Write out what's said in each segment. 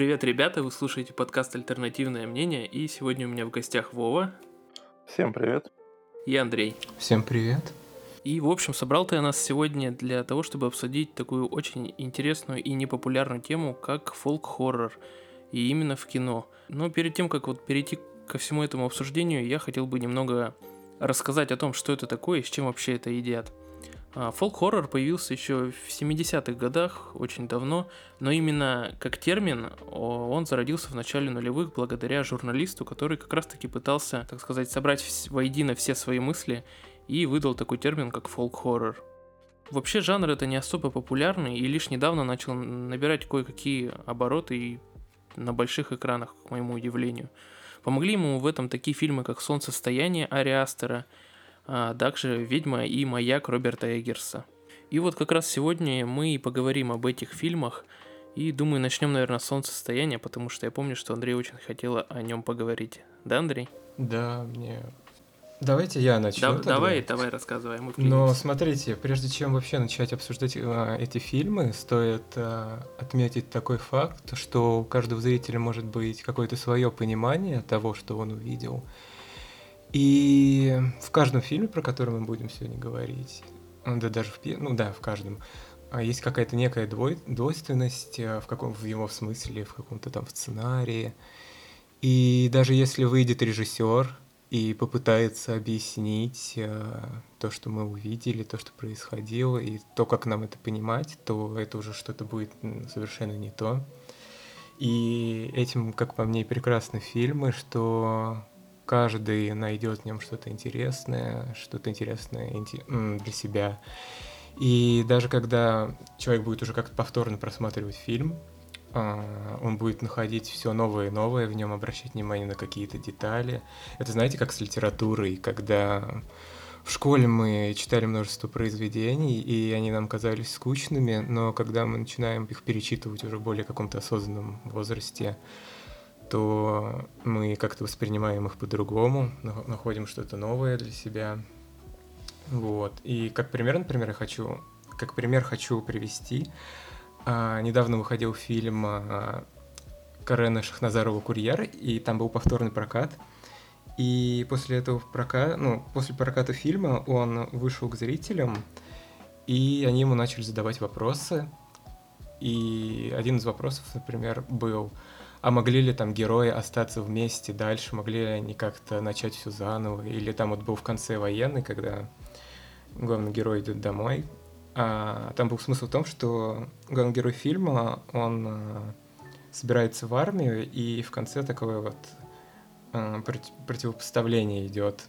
Привет, ребята, вы слушаете подкаст «Альтернативное мнение», и сегодня у меня в гостях Вова. Всем привет. И Андрей. Всем привет. И, в общем, собрал ты нас сегодня для того, чтобы обсудить такую очень интересную и непопулярную тему, как фолк-хоррор, и именно в кино. Но перед тем, как вот перейти ко всему этому обсуждению, я хотел бы немного рассказать о том, что это такое и с чем вообще это едят. А, фолк-хоррор появился еще в 70-х годах, очень давно, но именно как термин он зародился в начале нулевых благодаря журналисту, который как раз-таки пытался, так сказать, собрать воедино все свои мысли и выдал такой термин, как фолк-хоррор. Вообще жанр это не особо популярный и лишь недавно начал набирать кое-какие обороты и на больших экранах, к моему удивлению. Помогли ему в этом такие фильмы, как «Солнцестояние» Ари Астера – а также «Ведьма» и «Маяк» Роберта Эггерса. И вот как раз сегодня мы и поговорим об этих фильмах, и думаю, начнем, наверное, с «Солнцестояния», потому что я помню, что Андрей очень хотела о нем поговорить. Да, Андрей? Да, мне... Давайте я начну. Да, давай, давай, рассказывай. Мы Но смотрите, прежде чем вообще начать обсуждать э, эти фильмы, стоит э, отметить такой факт, что у каждого зрителя может быть какое-то свое понимание того, что он увидел. И в каждом фильме, про который мы будем сегодня говорить, да даже в ну да, в каждом, а, есть какая-то некая двой, двойственность э, в каком в его смысле, в каком-то там в сценарии. И даже если выйдет режиссер и попытается объяснить э, то, что мы увидели, то, что происходило, и то, как нам это понимать, то это уже что-то будет совершенно не то. И этим, как по мне, прекрасны фильмы, что каждый найдет в нем что-то интересное, что-то интересное для себя. И даже когда человек будет уже как-то повторно просматривать фильм, а, он будет находить все новое и новое, в нем обращать внимание на какие-то детали. Это знаете, как с литературой, когда в школе мы читали множество произведений, и они нам казались скучными, но когда мы начинаем их перечитывать уже в более каком-то осознанном возрасте, то мы как-то воспринимаем их по-другому, находим что-то новое для себя. Вот. И как пример, например, я хочу, как пример хочу привести. А, недавно выходил фильм а, Карена Шахназарова «Курьер», и там был повторный прокат. И после этого проката, ну, после проката фильма он вышел к зрителям, и они ему начали задавать вопросы. И один из вопросов, например, был – а могли ли там герои остаться вместе дальше, могли ли они как-то начать все заново, или там вот был в конце военный, когда главный герой идет домой, а там был смысл в том, что главный герой фильма, он а, собирается в армию, и в конце такое вот а, противопоставление идет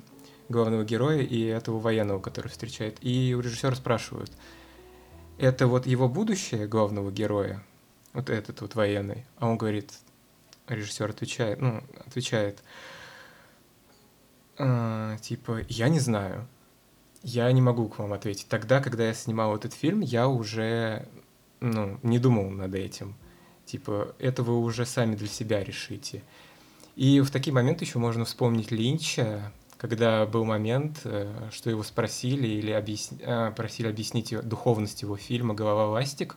главного героя и этого военного, который встречает. И у режиссера спрашивают, это вот его будущее главного героя, вот этот вот военный, а он говорит, режиссер отвечает, ну, отвечает, э, типа, я не знаю, я не могу к вам ответить. Тогда, когда я снимал этот фильм, я уже, ну, не думал над этим. Типа, это вы уже сами для себя решите. И в такие моменты еще можно вспомнить Линча, когда был момент, э, что его спросили или объясни... Э, просили объяснить духовность его фильма «Голова ластик»,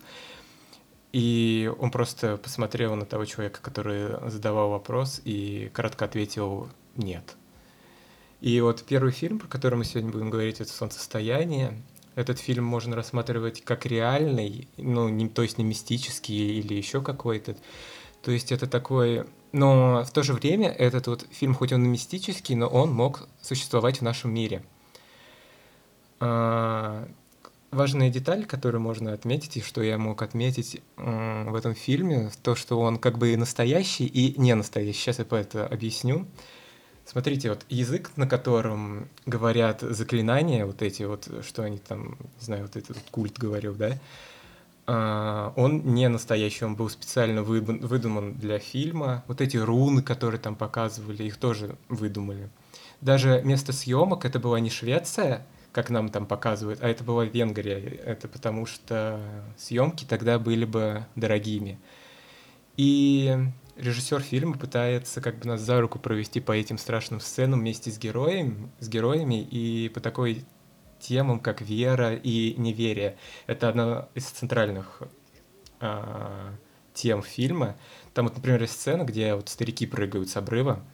и он просто посмотрел на того человека, который задавал вопрос, и кратко ответил «нет». И вот первый фильм, про который мы сегодня будем говорить, это «Солнцестояние». Этот фильм можно рассматривать как реальный, ну, не, то есть не мистический или еще какой-то. То есть это такой... Но в то же время этот вот фильм, хоть он и мистический, но он мог существовать в нашем мире. Важная деталь, которую можно отметить, и что я мог отметить в этом фильме, то, что он как бы и настоящий, и не настоящий. Сейчас я по это объясню. Смотрите, вот язык, на котором говорят заклинания, вот эти вот, что они там, не знаю, вот этот культ говорил, да, а, он не настоящий, он был специально выдуман для фильма. Вот эти руны, которые там показывали, их тоже выдумали. Даже место съемок это была не Швеция, как нам там показывают, а это была Венгрия. Это потому что съемки тогда были бы дорогими. И режиссер фильма пытается как бы нас за руку провести по этим страшным сценам вместе с героями, с героями и по такой темам, как вера и неверие. Это одна из центральных а, тем фильма. Там вот, например, есть сцена, где вот старики прыгают с обрыва.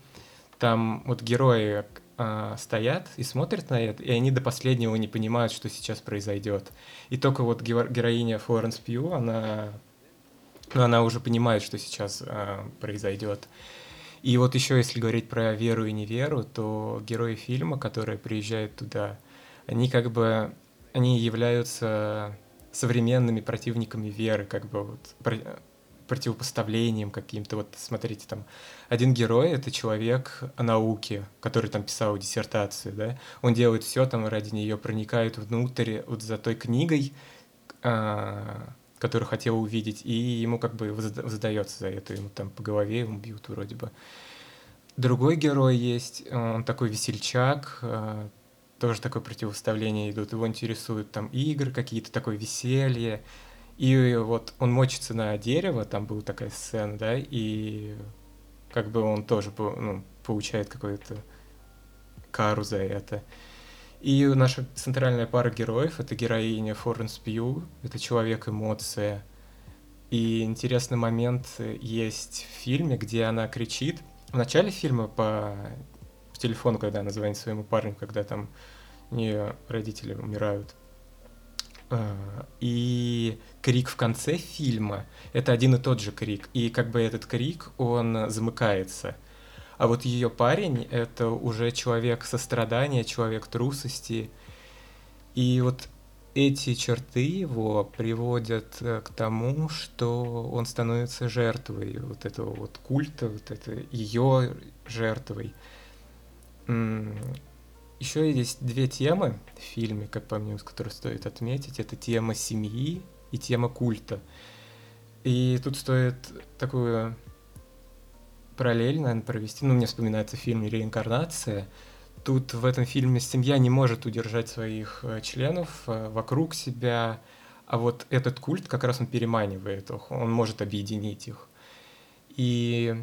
Там вот герои э, стоят и смотрят на это, и они до последнего не понимают, что сейчас произойдет. И только вот героиня Флоренс Пью, она, ну, она уже понимает, что сейчас э, произойдет. И вот еще, если говорить про веру и неверу, то герои фильма, которые приезжают туда, они как бы, они являются современными противниками веры, как бы вот противопоставлением каким-то. Вот смотрите, там один герой — это человек науки, который там писал диссертацию, да, он делает все там ради нее, проникает внутрь вот за той книгой, а, которую хотел увидеть, и ему как бы воздается за это, ему там по голове ему бьют вроде бы. Другой герой есть, он такой весельчак, а, тоже такое противоставление идут, его интересуют там игры какие-то, такое веселье, и вот он мочится на дерево, там была такая сцена, да, и как бы он тоже ну, получает какую-то кару за это. И наша центральная пара героев — это героиня Флоренс Пью, это человек-эмоция. И интересный момент есть в фильме, где она кричит. В начале фильма по телефону, когда она звонит своему парню, когда там у нее родители умирают. А, и крик в конце фильма — это один и тот же крик. И как бы этот крик, он замыкается. А вот ее парень — это уже человек сострадания, человек трусости. И вот эти черты его приводят э, к тому, что он становится жертвой вот этого вот культа, вот это ее жертвой. Еще есть две темы в фильме, как по мне, которые стоит отметить. Это тема семьи и тема культа. И тут стоит такую параллель, наверное, провести. Ну, мне вспоминается фильм «Реинкарнация». Тут в этом фильме семья не может удержать своих э, членов э, вокруг себя, а вот этот культ как раз он переманивает их, он может объединить их. И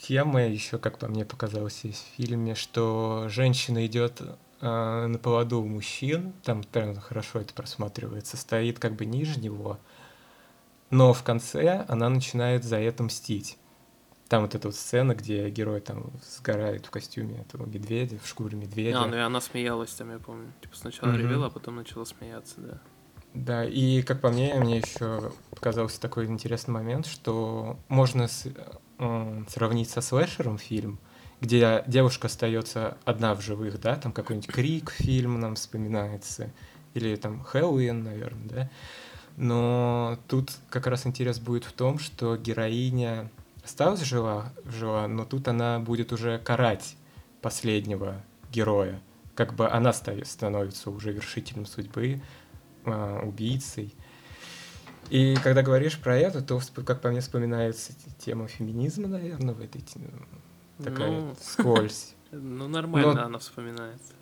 тема еще, как по мне показалось, в фильме, что женщина идет э, на поводу у мужчин, там прям хорошо это просматривается, стоит как бы ниже него, но в конце она начинает за это мстить. Там вот эта вот сцена, где герой там сгорает в костюме этого медведя, в шкуре медведя. А, ну и она смеялась там, я помню. Типа сначала mm-hmm. ревела, а потом начала смеяться, да. Да, и как по мне, мне еще показался такой интересный момент, что можно с, сравнить со слэшером фильм, где девушка остается одна в живых, да, там какой-нибудь Крик фильм нам вспоминается, или там Хэллоуин, наверное, да. Но тут как раз интерес будет в том, что героиня осталась жива, жива, но тут она будет уже карать последнего героя. Как бы она становится уже вершителем судьбы, а, убийцей. И когда говоришь про это, то, как по мне, вспоминается тема феминизма, наверное, в этой такая ну, скользь. Ну, нормально но, она вспоминается.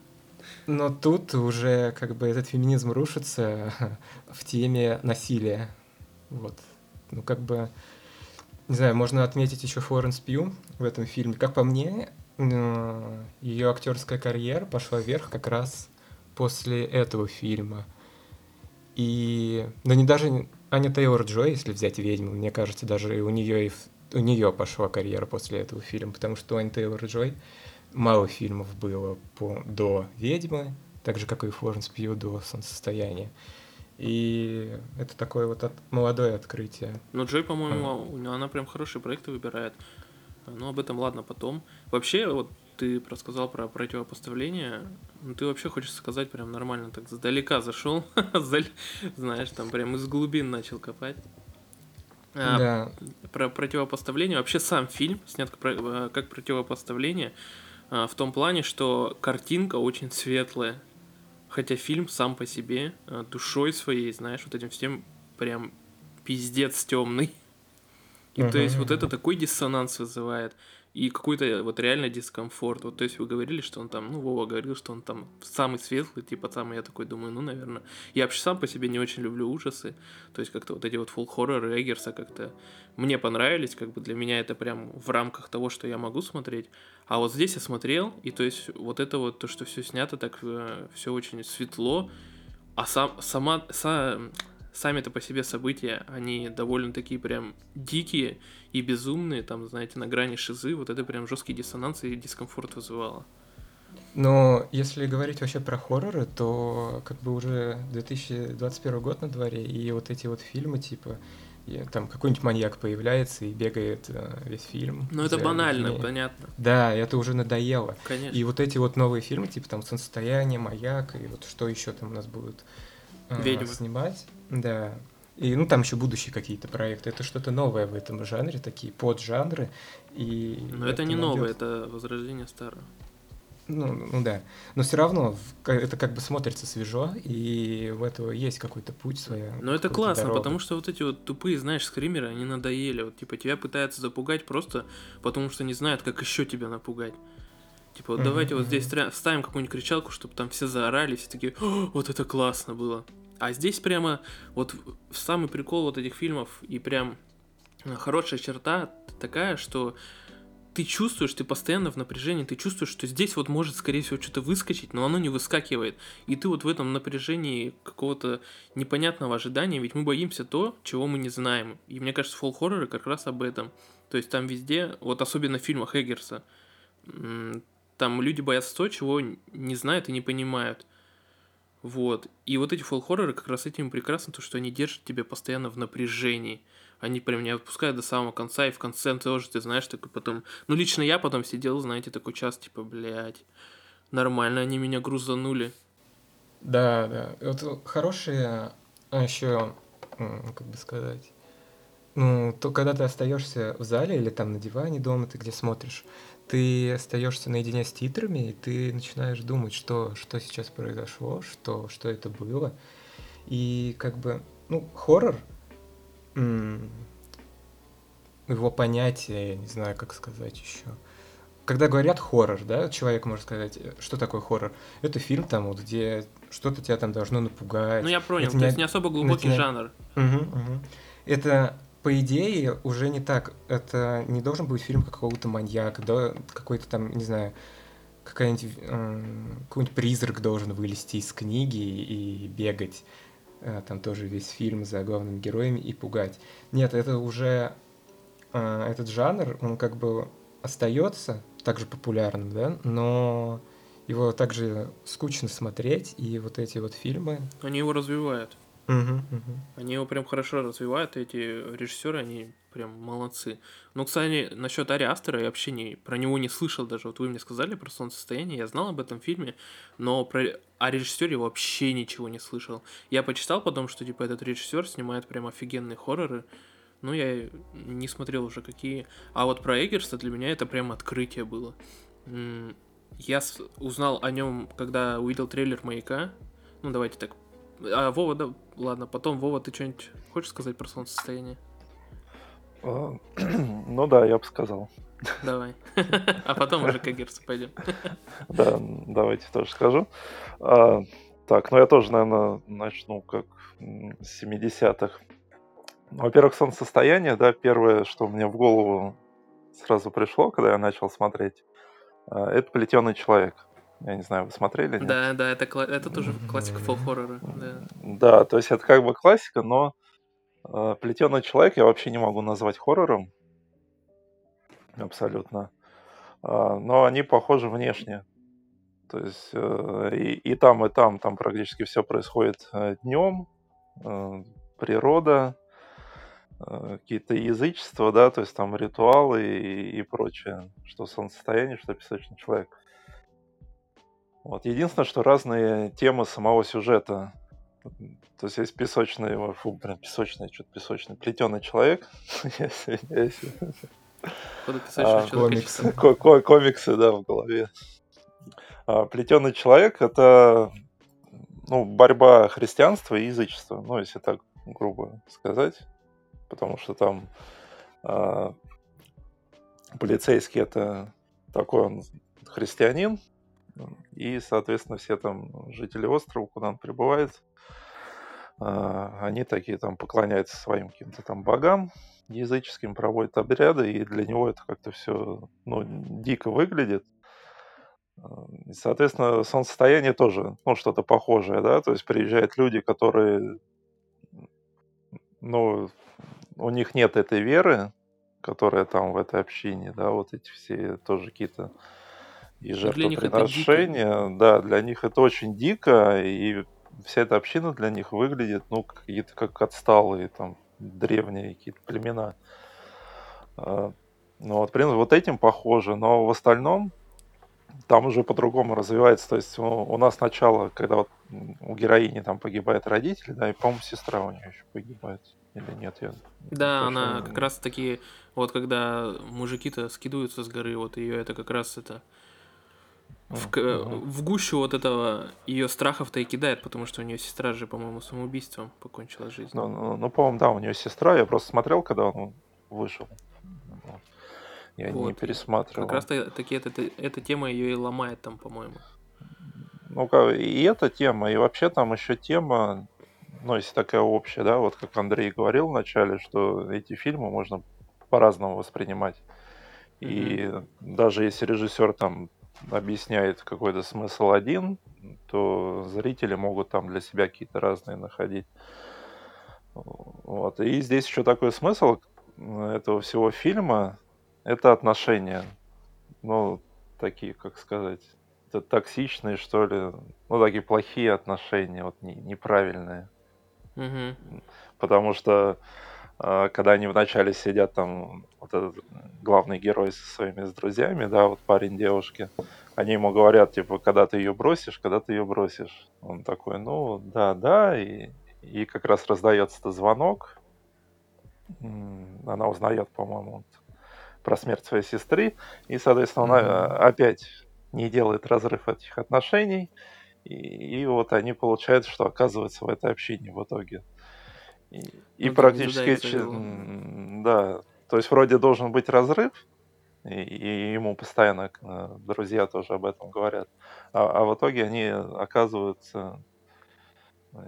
Но тут уже как бы этот феминизм рушится в теме насилия. Вот. Ну, как бы, не знаю, можно отметить еще Флоренс Пью в этом фильме. Как по мне, ее актерская карьера пошла вверх как раз после этого фильма – и, да не даже Аня Тейлор Джой, если взять «Ведьму», мне кажется, даже у нее и у нее пошла карьера после этого фильма, потому что у Ани Тейлор Джой мало фильмов было по, до «Ведьмы», так же, как и Флоренс Пью до «Солнцестояния». И это такое вот от, молодое открытие. Ну, Джой, по-моему, а. она прям хорошие проекты выбирает. Ну, об этом ладно потом. Вообще, вот ты рассказал про противопоставление. Ну, ты вообще хочешь сказать прям нормально, так сдалека зашел, знаешь, там прям из глубин начал копать. А, да. Про противопоставление. Вообще сам фильм снят как, э, как противопоставление а, в том плане, что картинка очень светлая. Хотя фильм сам по себе а, душой своей, знаешь, вот этим всем прям пиздец темный. И uh-huh. то есть вот это такой диссонанс вызывает и какой-то вот реально дискомфорт. Вот, то есть вы говорили, что он там, ну, Вова говорил, что он там самый светлый, типа самый, я такой думаю, ну, наверное. Я вообще сам по себе не очень люблю ужасы, то есть как-то вот эти вот фулл хорроры Эггерса как-то мне понравились, как бы для меня это прям в рамках того, что я могу смотреть. А вот здесь я смотрел, и то есть вот это вот, то, что все снято, так э, все очень светло, а сам, сама, са, сами-то по себе события, они довольно такие прям дикие и безумные, там, знаете, на грани шизы, вот это прям жесткий диссонанс и дискомфорт вызывало. Но если говорить вообще про хорроры, то как бы уже 2021 год на дворе, и вот эти вот фильмы типа и, там какой-нибудь маньяк появляется и бегает э, весь фильм. Ну это банально, людьми. понятно. Да, это уже надоело. Конечно. И вот эти вот новые фильмы, типа там «Солнцестояние», «Маяк», и вот что еще там у нас будут э, снимать. Да. И, ну, там еще будущие какие-то проекты. Это что-то новое в этом жанре, такие поджанры. И Но это, это не найдет... новое, это возрождение старого. Ну, ну да. Но все равно это как бы смотрится свежо, и в этого есть какой-то путь своя. Но это классно, дорога. потому что вот эти вот тупые, знаешь, скримеры, они надоели. Вот типа тебя пытаются запугать просто потому, что не знают, как еще тебя напугать. Типа, вот давайте вот здесь вставим какую-нибудь кричалку, чтобы там все заорали, все такие, вот это классно было. А здесь прямо вот самый прикол вот этих фильмов и прям хорошая черта такая, что ты чувствуешь, ты постоянно в напряжении, ты чувствуешь, что здесь вот может, скорее всего, что-то выскочить, но оно не выскакивает. И ты вот в этом напряжении какого-то непонятного ожидания, ведь мы боимся то, чего мы не знаем. И мне кажется, фолл хорроры как раз об этом. То есть там везде, вот особенно в фильмах Эггерса, там люди боятся то, чего не знают и не понимают. Вот. И вот эти фолл хорроры как раз этим прекрасны, то, что они держат тебя постоянно в напряжении они прям не отпускают до самого конца, и в конце тоже, ты знаешь, такой потом... Ну, лично я потом сидел, знаете, такой час, типа, блядь, нормально они меня грузанули. Да, да. Вот хорошие а еще, как бы сказать, ну, то когда ты остаешься в зале или там на диване дома, ты где смотришь, ты остаешься наедине с титрами, и ты начинаешь думать, что, что сейчас произошло, что, что это было. И как бы, ну, хоррор, его понятие, я не знаю, как сказать еще. Когда говорят хоррор, да, человек может сказать, э, что такое хоррор? Это фильм там, вот, где что-то тебя там должно напугать. Ну я понял, это то не, есть не особо глубокий это жанр. Угу, угу. Это по идее уже не так. Это не должен быть фильм какого-то маньяка, да, какой-то там, не знаю, какой-нибудь, э, какой-нибудь призрак должен вылезти из книги и бегать. Э, там тоже весь фильм за главными героями и пугать. Нет, это уже э, этот жанр, он как бы остается также популярным, да, но его также скучно смотреть, и вот эти вот фильмы... Они его развивают. Угу. Они его прям хорошо развивают, эти режиссеры, они прям молодцы. Ну, кстати, насчет Ари Астера я вообще не, про него не слышал даже. Вот вы мне сказали про солнцестояние, я знал об этом фильме, но про о режиссере вообще ничего не слышал. Я почитал потом, что типа этот режиссер снимает прям офигенные хорроры. Ну, я не смотрел уже какие. А вот про Эггерса для меня это прям открытие было. Я узнал о нем, когда увидел трейлер «Маяка». Ну, давайте так а, Вова, да, ладно, потом, Вова, ты что-нибудь хочешь сказать про солнцестояние? А, ну да, я бы сказал. Давай. А потом уже к Герцу пойдем. Да, давайте тоже скажу. А, так, ну я тоже, наверное, начну как с 70-х. Во-первых, солнцестояние, да, первое, что мне в голову сразу пришло, когда я начал смотреть, а, это плетеный человек. Я не знаю, вы смотрели? Нет? Да, да, это, это тоже классика фолл-хоррора. Да. да, то есть это как бы классика, но э, плетеный человек я вообще не могу назвать хоррором. Абсолютно. Э, но они похожи внешне. То есть э, и, и там, и там, там практически все происходит э, днем. Э, природа, э, какие-то язычества, да, то есть там ритуалы и, и прочее, что солнцестояние, что песочный человек. Вот. Единственное, что разные темы самого сюжета. То есть есть песочный, фу, блин, песочный, что-то песочный, плетеный человек. А, комиксы. комиксы, да, в голове. А, плетеный человек это ну, борьба христианства и язычества, ну, если так грубо сказать. Потому что там а, полицейский это такой он христианин, и, соответственно, все там жители острова, куда он прибывает, а, они такие там поклоняются своим каким-то там богам языческим, проводят обряды, и для него это как-то все ну, дико выглядит. Соответственно, солнцестояние тоже, ну, что-то похожее, да, то есть приезжают люди, которые ну, у них нет этой веры, которая там в этой общине, да, вот эти все тоже какие-то и Ну, жертвоприношения, да, для них это очень дико, и вся эта община для них выглядит, ну, какие-то как отсталые там древние какие-то племена. А, Ну вот, принципе, вот этим похоже, но в остальном там уже по-другому развивается. То есть у, у нас сначала, когда вот у героини там погибает родители, да, и, по-моему, сестра у нее еще погибает. Или нет, я Да, точно она как раз таки, вот когда мужики-то скидываются с горы, вот ее это как раз это в, мгм. в гущу вот этого ее страхов-то и кидает, потому что у нее сестра же, по-моему, самоубийством покончила жизнь. Ну, ну, ну, по-моему, да, у нее сестра. Я просто смотрел, когда он вышел. Вот. Я не Вот. Как пересматривал. раз та- таки эта, эта, тема ее и ломает там, по-моему. Ну, как, и эта тема, и вообще там еще тема, ну, если такая общая, да, вот как Андрей говорил вначале, что эти фильмы можно по-разному воспринимать. И даже если режиссер там объясняет какой-то смысл один, то зрители могут там для себя какие-то разные находить. Вот. И здесь еще такой смысл э, этого всего фильма – это отношения. Ну, такие, как сказать, это токсичные, что ли, ну, такие плохие отношения, вот не- неправильные. Мгм. Потому что когда они вначале сидят там, вот этот главный герой со своими с друзьями, да, вот парень девушки, они ему говорят, типа, когда ты ее бросишь, когда ты ее бросишь. Он такой, ну, да, да, и, и как раз раздается звонок. Она узнает, по-моему, про смерть своей сестры, и, соответственно, она Мгм. э, опять не делает разрыв этих отношений, и, и вот они получают, что оказываются в этой общине в итоге. И, и Ну практически, м, да, то есть вроде должен быть разрыв, и, и ему постоянно э, друзья тоже об этом говорят, а, а в итоге они оказываются, э,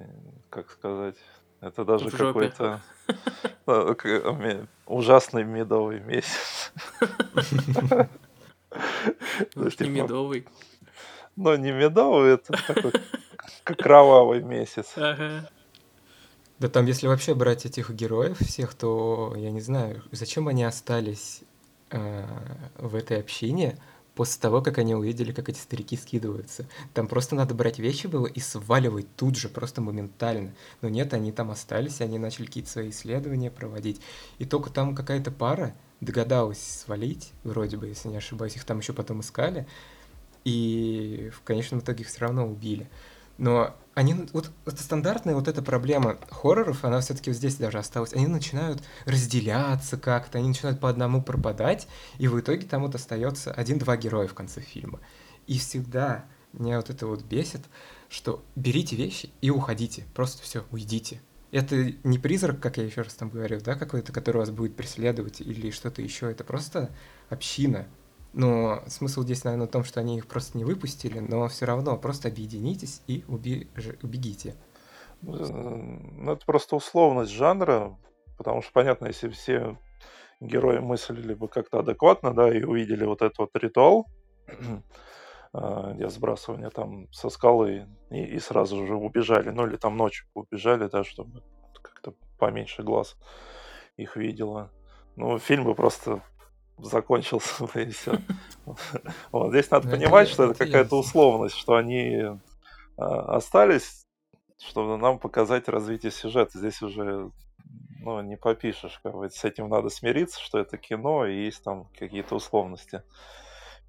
как сказать, это даже какой-то э, ужасный медовый месяц. Не типа, медовый. Ну, не медовый, это такой кровавый месяц. Ага. Да там, если вообще брать этих героев всех, то я не знаю, зачем они остались э, в этой общине после того, как они увидели, как эти старики скидываются. Там просто надо брать вещи было и сваливать тут же, просто моментально. Но нет, они там остались, они начали какие-то свои исследования проводить. И только там какая-то пара догадалась свалить, вроде бы, если не ошибаюсь, их там еще потом искали, и в конечном итоге их все равно убили. Но они, вот это стандартная вот эта проблема хорроров, она все-таки здесь даже осталась. Они начинают разделяться как-то, они начинают по одному пропадать, и в итоге там вот остается один-два героя в конце фильма. И всегда меня вот это вот бесит, что берите вещи и уходите, просто все, уйдите. Это не призрак, как я еще раз там говорил, да, какой-то, который вас будет преследовать или что-то еще, это просто община, но смысл здесь, наверное, в том, что они их просто не выпустили, но все равно просто объединитесь и убеж- убегите. Ну, это просто условность жанра, потому что, понятно, если все герои мыслили бы как-то адекватно, да, и увидели вот этот вот ритуал, а, где сбрасывание там со скалы, и, и сразу же убежали, ну или там ночью убежали, да, чтобы как-то поменьше глаз их видела. Ну, фильм бы просто закончился бы и все. Вот здесь надо понимать, что это какая-то условность, что они а, остались, чтобы нам показать развитие сюжета. Здесь уже ну, не попишешь, как бы с этим надо смириться, что это кино, и есть там какие-то условности.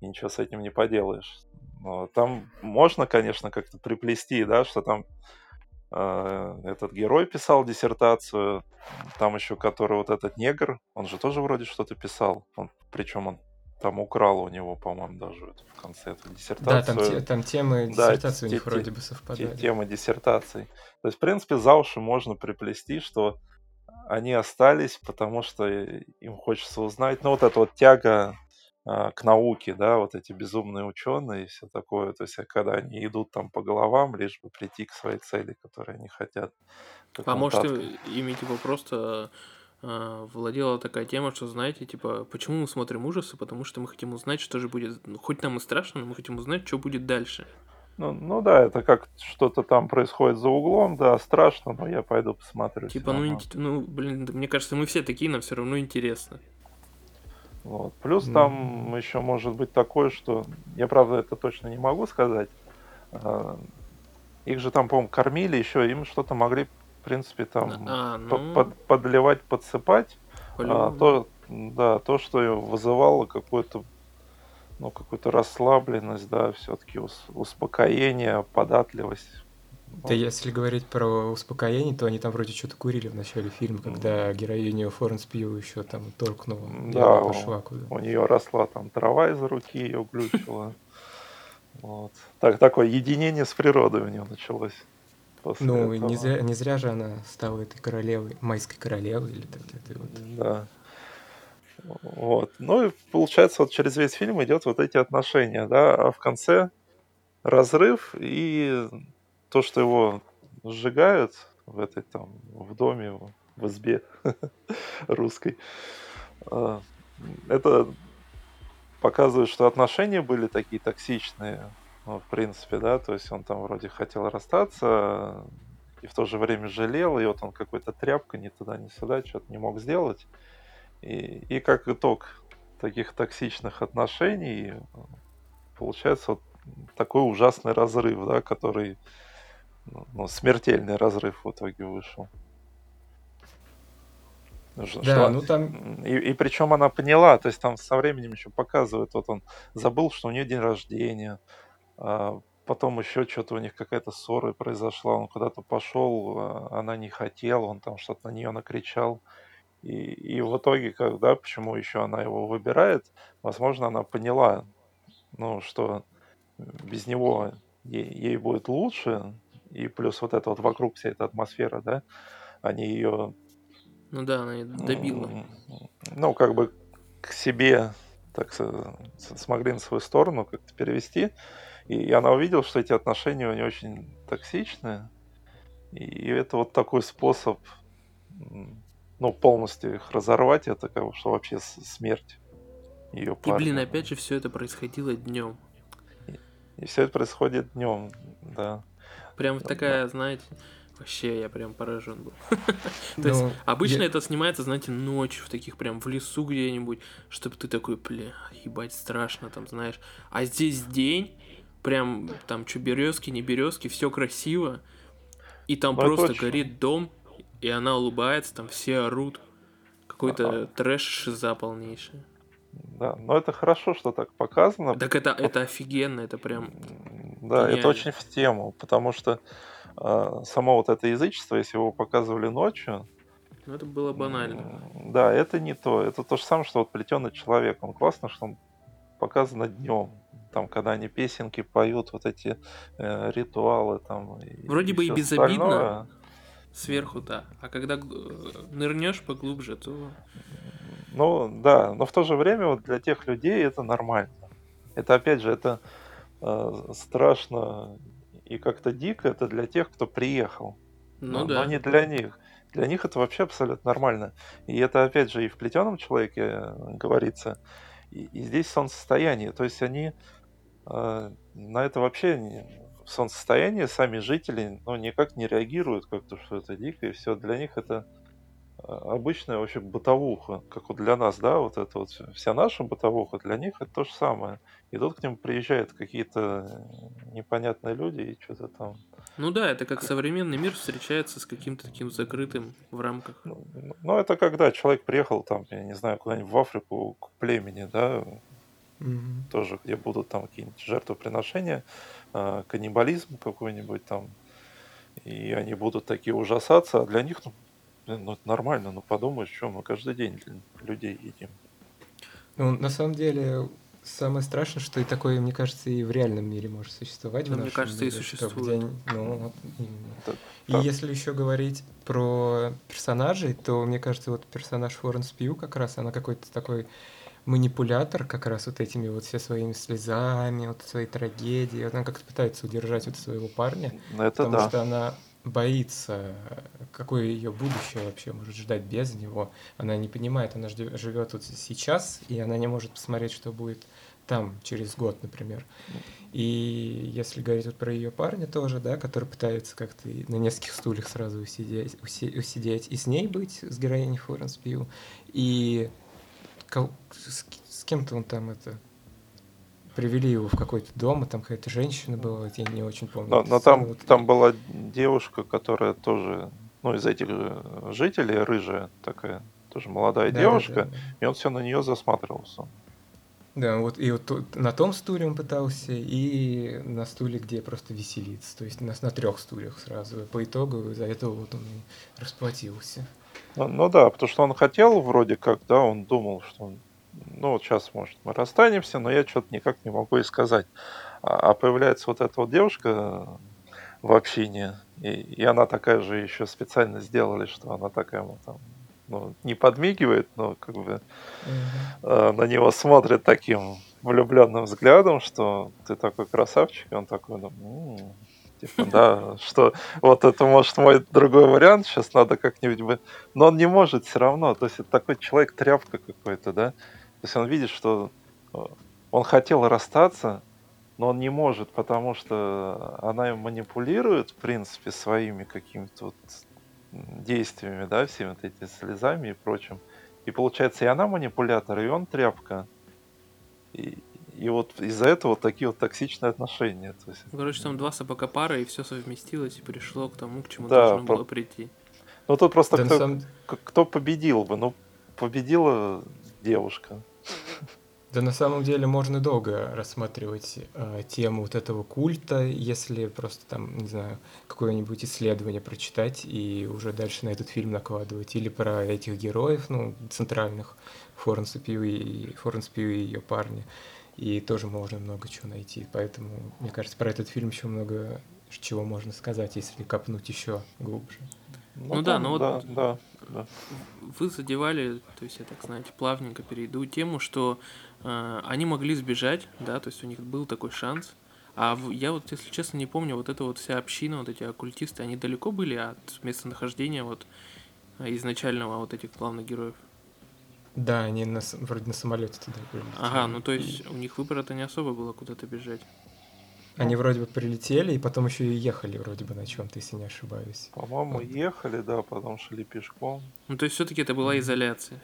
И ничего с этим не поделаешь. Но там можно, конечно, как-то приплести, да, что там этот герой писал диссертацию, там еще который вот этот негр, он же тоже вроде что-то писал, он, причем он там украл у него, по-моему, даже вот в конце эту Да, там, диссертацию. те- там темы Да, диссертации у те- них те- вроде бы те- совпадали. темы диссертаций. То есть, в принципе, за уши можно приплести, что они остались, потому что им хочется узнать. Ну, вот эта вот тяга а, к науке, да, вот эти безумные ученые и все такое. То есть, а когда они идут там по головам, лишь бы прийти к своей цели, которой они хотят. А может, и- ими типа просто а, владела такая тема, что, знаете, типа, почему мы смотрим ужасы? Потому что мы хотим узнать, что же будет. Ну, хоть нам и страшно, но мы хотим узнать, что будет дальше. Ну, ну да, это как что-то там происходит за углом, да, страшно, но я пойду посмотрю. Типа, ну, ну, блин, мне кажется, мы все такие, нам все равно интересно. Вот. Плюс mm. там еще может быть такое, что я правда это точно не могу сказать. А, их же там, по-моему, кормили еще, им что-то могли, в принципе, там а, ну... под, подливать, подсыпать. А, то, да, то, что вызывало какое-то ну, какую-то расслабленность, да, все-таки успокоение, податливость. Да, если говорить про успокоение, то они там вроде что-то курили в начале фильма, когда героиню Флоренс Пью еще там торкнула. Да, пошла куда. у нее росла там трава из руки, ее глючила. Вот. Так, такое единение с природой у нее началось. Ну, не зря, не зря же она стала этой королевой, майской королевой или так этой вот. Да. Вот. Ну и получается, вот через весь фильм идет вот эти отношения, да, а в конце разрыв и то, что его сжигают в этой там, в доме, в избе русской, а, это показывает, что отношения были такие токсичные, ну, в принципе, да, то есть он там вроде хотел расстаться, и в то же время жалел, и вот он какой-то тряпка ни туда, ни сюда, что-то не мог сделать. И, и как итог таких токсичных отношений получается вот такой ужасный разрыв, да, который ну, ну смертельный разрыв в итоге вышел. Да, что, ну там... И, и причем она поняла, то есть там со временем еще показывают, вот он забыл, что у нее день рождения, а потом еще что-то у них какая-то ссора произошла, он куда-то пошел, а она не хотела, он там что-то на нее накричал. И, и в итоге, когда, почему еще она его выбирает, возможно, она поняла, ну, что без него ей, ей будет лучше, и плюс вот это вот вокруг вся эта атмосфера, да, они ее... Ну да, она ее добила. Ну, как бы к себе так смогли на свою сторону как-то перевести. И она увидела, что эти отношения у нее очень токсичные. И это вот такой способ ну, полностью их разорвать, это как бы, что вообще смерть ее парня. И, блин, опять же, все это происходило днем. И, и все это происходит днем, да. Прям да, такая, да. знаете, вообще я прям поражен был. То есть ну, обычно это снимается, знаете, ночью в таких прям в лесу где-нибудь, чтобы ты такой, бля, ебать, страшно там, знаешь. А здесь день, прям там что березки, не березки, все красиво, и там ну, просто горит дом, и она улыбается, там все орут. Какой-то ага. трэш шиза полнейший. Да, но это хорошо, что так показано. Так это, это офигенно, это прям... Да, гениально. это очень в тему, потому что э, само вот это язычество, если его показывали ночью... Ну, это было банально. Да, это не то. Это то же самое, что вот плетеный человек. Он классно, что он показано днем. Там, когда они песенки поют, вот эти э, ритуалы там. Вроде и бы и безобидно. Остальное. Сверху, да. А когда э, нырнешь поглубже, то... Ну, да, но в то же время вот для тех людей это нормально. Это, опять же, это э, страшно и как-то дико, это для тех, кто приехал. Ну но, да. Но не для них. Для них это вообще абсолютно нормально. И это, опять же, и в плетеном человеке э, говорится. И, и здесь солнцестояние. То есть они э, на это вообще солнцестояние сами жители ну, никак не реагируют, как-то, что это дико, и все. Для них это обычная вообще бытовуха, как вот для нас, да, вот это вот вся наша бытовуха, для них это то же самое. И тут к ним приезжают какие-то непонятные люди и что-то там. Ну да, это как современный мир встречается с каким-то таким закрытым в рамках. Ну, ну это когда человек приехал там, я не знаю, куда-нибудь в Африку к племени, да, mm-hmm. тоже, где будут там какие-нибудь жертвоприношения, э, каннибализм какой-нибудь там, и они будут такие ужасаться, а для них, ну, ну это нормально, ну подумаешь, что мы каждый день для людей едим. Ну, на самом деле, самое страшное, что и такое, мне кажется, и в реальном мире может существовать. Ну, мне кажется, мире, и существует. День, ну, вот, Это, и так. если еще говорить про персонажей, то мне кажется, вот персонаж Флоренс Пью как раз, она какой-то такой манипулятор как раз вот этими вот все своими слезами, вот своей трагедией. Она как-то пытается удержать вот своего парня, ну, Это потому да. что она боится, какое ее будущее вообще может ждать без него. Она не понимает, она живет вот сейчас, и она не может посмотреть, что будет там через год, например. И если говорить вот про ее парня тоже, да, который пытается как-то на нескольких стульях сразу усидеть, усидеть и с ней быть, с героиней Флоренс Пью, и с, с кем-то он там это привели его в какой-то дом, и там какая-то женщина была, я не очень помню. Но, но там, вот... там была девушка, которая тоже, ну, из этих жителей, рыжая такая, тоже молодая да, девушка, да, да, да. и он все на нее засматривался. Да, вот и вот на том стуле он пытался, и на стуле, где просто веселится. То есть на, на трех стульях сразу. По итогу из-за этого вот он и расплатился. Ну, ну да, потому что он хотел вроде как, да, он думал, что он, ну вот сейчас, может, мы расстанемся, но я что-то никак не могу и сказать. А, а появляется вот эта вот девушка в общине, и, и она такая же еще специально сделали, что она такая вот там ну, не подмигивает, но как бы э, на него смотрит таким влюбленным взглядом, что ты такой красавчик, и он такой, ну, типа, да, что вот это может мой другой вариант, сейчас надо как-нибудь бы, но он не может все равно, то есть это такой человек тряпка какой-то, да, то есть он видит, что э, он хотел расстаться, но он не может, потому что она им манипулирует, в принципе, своими какими-то вот действиями, да, всеми вот этими слезами и прочим. И получается, и она манипулятор, и он тряпка. И, и вот из-за этого вот такие вот токсичные отношения. То есть... Короче, там два собака пара, и все совместилось, и пришло к тому, к чему да, должно по... было прийти. Ну тут просто да кто, сам... кто победил бы? Ну, победила девушка. Да на самом деле можно долго рассматривать э, тему вот этого культа, если просто там, не знаю, какое-нибудь исследование прочитать и уже дальше на этот фильм накладывать. Или про этих героев, ну, центральных, Форенс Пью и, Форенс Пью и ее парни. И тоже можно много чего найти. Поэтому, мне кажется, про этот фильм еще много чего можно сказать, если копнуть еще глубже. Ну, ну да, ну да, вот да, да. вы задевали, то есть я так, знаете, плавненько перейду тему, что э, они могли сбежать, да, то есть у них был такой шанс. А в, я вот, если честно, не помню, вот эта вот вся община, вот эти оккультисты, они далеко были от местонахождения вот изначального вот этих главных героев? Да, они на, вроде на самолете туда были. Ага, ну то есть у них выбора-то не особо было куда-то бежать. Они вроде бы прилетели и потом еще и ехали вроде бы на чем-то, если не ошибаюсь. По-моему, вот. ехали, да, потом шли пешком. Ну, то есть все-таки это была изоляция.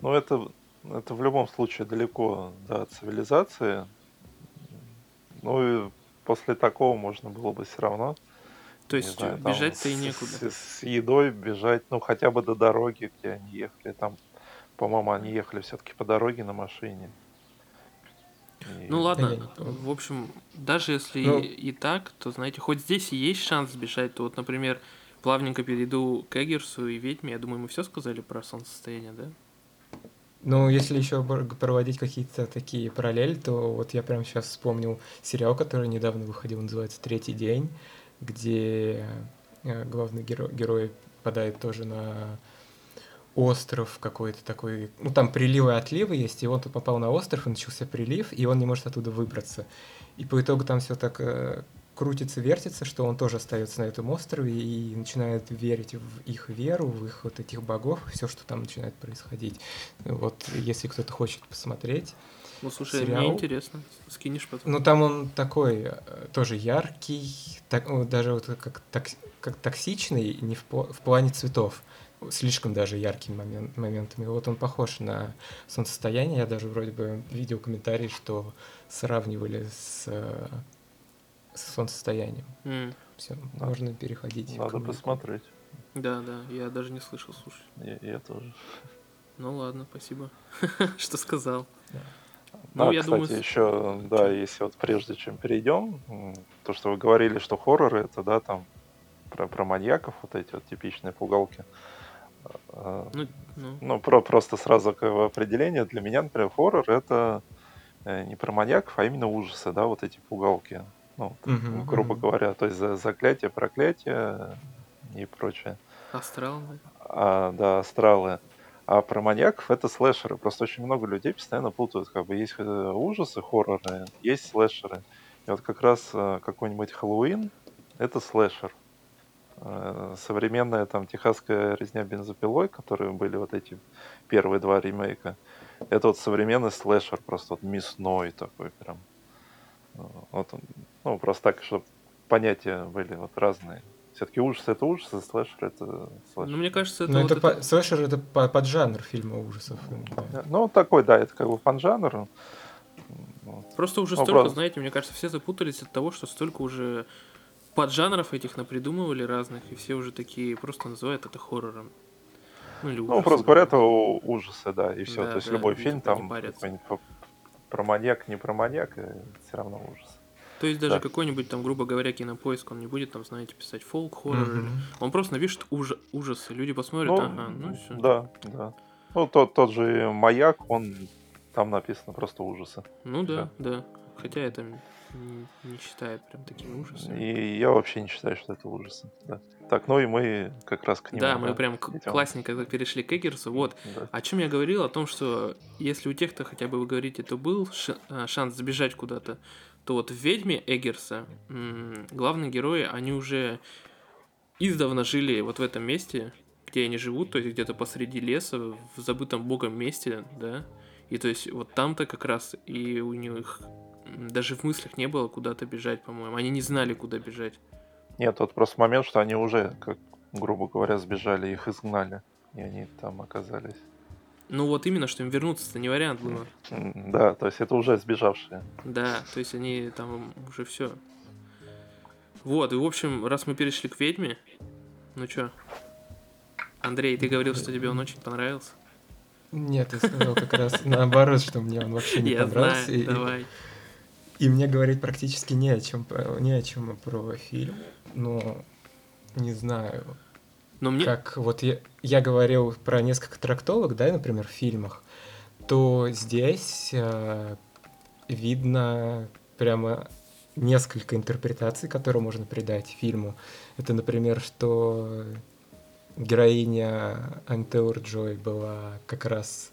Ну, это, это в любом случае далеко до цивилизации. Ну и после такого можно было бы все равно. То есть бежать-то и некуда. С, с едой бежать, ну хотя бы до дороги, где они ехали. Там, по-моему, они ехали все-таки по дороге на машине. Ну ладно, в общем, даже если ну, и, так, то, знаете, хоть здесь и есть шанс сбежать, то вот, например, плавненько перейду к Эггерсу и Ведьме, я думаю, мы все сказали про солнцестояние, да? Ну, если еще проводить какие-то такие параллели, то вот я прямо сейчас вспомнил сериал, который недавно выходил, называется «Третий день», где э, главный герой, герой попадает тоже на остров какой-то такой, ну там приливы и отливы есть, и он тут попал на остров, и начался прилив, и он не может оттуда выбраться. И по итогу там все так э, крутится, вертится, что он тоже остается на этом острове и начинает верить в их веру, в их вот этих богов, все, что там начинает происходить. Вот если кто-то хочет посмотреть. Ну, слушай, сериал, мне интересно. Скинешь потом. Ну, там он такой, э, тоже яркий, так, ну, даже вот как, так, как токсичный, не в, в плане цветов слишком даже яркими момент, моментами. Вот он похож на солнцестояние. Я даже вроде бы видел комментарий, что сравнивали с, с солнцестоянием. Mm. Все, да. можно переходить. Надо посмотреть. Да, да, я даже не слышал, слушай. Я, я тоже. Ну ладно, спасибо, что сказал. Да. Ну, а, я кстати, думаю... еще, да, если вот прежде чем перейдем, то, что вы говорили, что хорроры это, да, там про, про маньяков, вот эти вот типичные пугалки. А, ну, ну. ну про, просто сразу как определение. Для меня, например, хоррор это э, не про маньяков, а именно ужасы, да, вот эти пугалки. Ну, угу, грубо угу. говоря, то есть за заклятие, проклятие и прочее. Астралы. А, да, астралы. А про маньяков это слэшеры. Просто очень много людей постоянно путают. Как бы есть э, ужасы, хорроры, есть слэшеры. И вот как раз э, какой-нибудь Хэллоуин это слэшер. Э, современная там техасская резня бензопилой, которые были вот эти первые два ремейка, это вот современный слэшер, просто вот мясной такой прям. Вот, ну, просто так, чтобы понятия были вот разные. Все-таки ужас это ужас, а слэшер это слэшер. Ну, мне кажется, это Ну, вот это, это- по- слэшер это по- поджанр фильма ужасов. да. Ну, такой, да, это как бы фан-жанр. Вот. Просто уже Ну, столько, просто- знаете, мне кажется, все запутались от того, что столько уже поджанров этих напридумывали разных, и все уже такие просто называют это хоррором. Ну, или Ну, ужасом. просто говорят о ужасы, да, и все. Да, То есть да, любой фильм там про маньяк, не про маньяк, все равно ужас. То есть даже Да. какой-нибудь там, грубо говоря, кинопоиск, он не будет там, знаете, писать фолк, хоррор. или- Мгм. Он просто напишет уж- ужасы. Люди посмотрят, Ну, ага, ну все. да, да. Ну, тот, тот же маяк, он там написано просто ужасы. Ну да, да. Хотя это не, не считает прям такими ужасами. И я вообще не считаю, что это ужасы. Да. Так, ну и мы как раз к нему. Да, мы прям к- идем. классненько перешли к Эггерсу. Вот, Да. О чем я говорил? О том, что если у тех-то хотя бы вы говорите, то был а, шанс сбежать куда-то, то вот в «Ведьме» Эггерса главные герои, они уже издавна жили вот в этом месте, где они живут, то есть где-то посреди леса, в забытом богом месте, да, и то есть вот там-то как раз и у них даже в мыслях не было куда-то бежать, по-моему. Они не знали, куда бежать. Нет, тот просто момент, что они уже, как грубо говоря, сбежали, их изгнали. И они там оказались. Ну вот именно, что им вернуться-то не вариант было. Да, то есть это уже сбежавшие. Да, то есть они там уже все. Вот, и в общем, раз мы перешли к ведьме, ну чё? Андрей, ты говорил, что тебе он очень понравился. Нет, я сказал как раз наоборот, что мне он вообще не Я понравился. знаю, и- давай. И мне говорить практически не о чем, не о чем про фильм. Ну, не знаю. Но мне... Как вот я, я говорил про несколько трактовок, да, например, в фильмах, то здесь э, видно прямо несколько интерпретаций, которые можно придать фильму. Это, например, что героиня Антеур Джой была как раз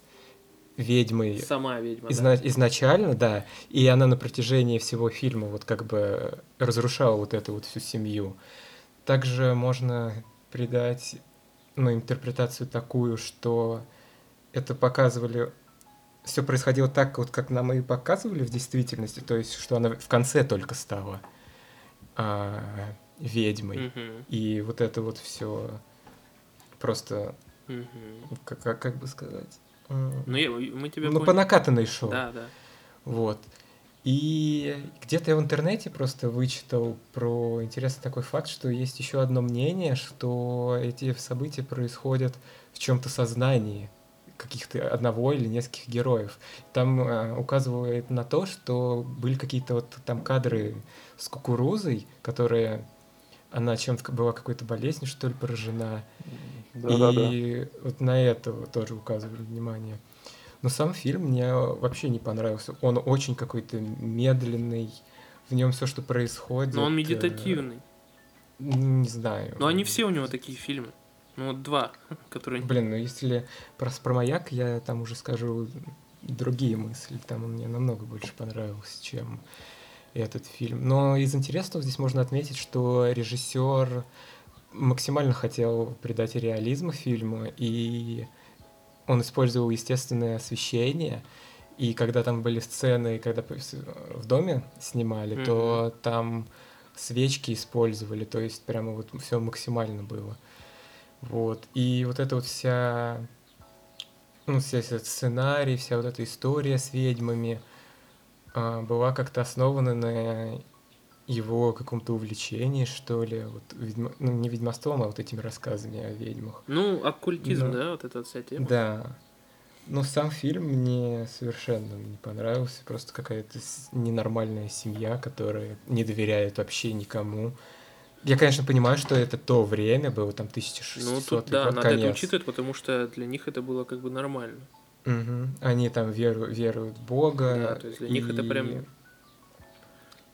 ведьмой Сама ведьма, да. Изна- изначально, да, и она на протяжении всего фильма вот как бы разрушала вот эту вот всю семью. Также можно придать, ну, интерпретацию такую, что это показывали, все происходило так, вот как нам и показывали в действительности, то есть, что она в конце только стала а, ведьмой. Мгм, И вот это вот все просто, мгм. как, как, как бы сказать, Ну, я, мы тебя ну, по поняли. накатанной шоу. Да, да. Вот. И где-то я в интернете просто вычитал про интересный такой факт, что есть еще одно мнение, что эти события происходят в чем-то сознании каких-то одного или нескольких героев. Там э, указывает на то, что были какие-то вот там кадры с кукурузой, которые она чем-то была какой-то болезнью, что ли, поражена. Да-да-да. И вот на это тоже указывали внимание. Но сам фильм мне вообще не понравился. Он очень какой-то медленный. В нем все, что происходит. Но он э, медитативный. Не знаю. Но они все у него такие фильмы. Ну, вот два, которые... Блин, ну если про, про маяк, я там уже скажу другие мысли. Там он мне намного больше понравился, чем этот фильм. Но из интересного здесь можно отметить, что режиссер максимально хотел придать реализм фильму, и он использовал естественное освещение. И когда там были сцены, когда в доме снимали, Мгм. то там свечки использовали, то есть прямо вот все максимально было. Вот. И вот эта вот вся, ну, вся этот сценарий, вся вот эта история с ведьмами была как-то основана на его каком-то увлечении, что ли, вот, ведьма- ну, не ведьмовством, а вот этими рассказами о ведьмах. Ну, оккультизм, Да. да, вот эта вся тема. Да. Но сам фильм мне совершенно не понравился. Просто какая-то ненормальная семья, которая не доверяет вообще никому. Я, конечно, понимаю, что это то время было, там 1600 Ну, тут, да, год, надо это конец. учитывать, потому что для них это было как бы нормально. Мгм. Они там веру- веруют в Бога. Да, то есть для них это прям- и-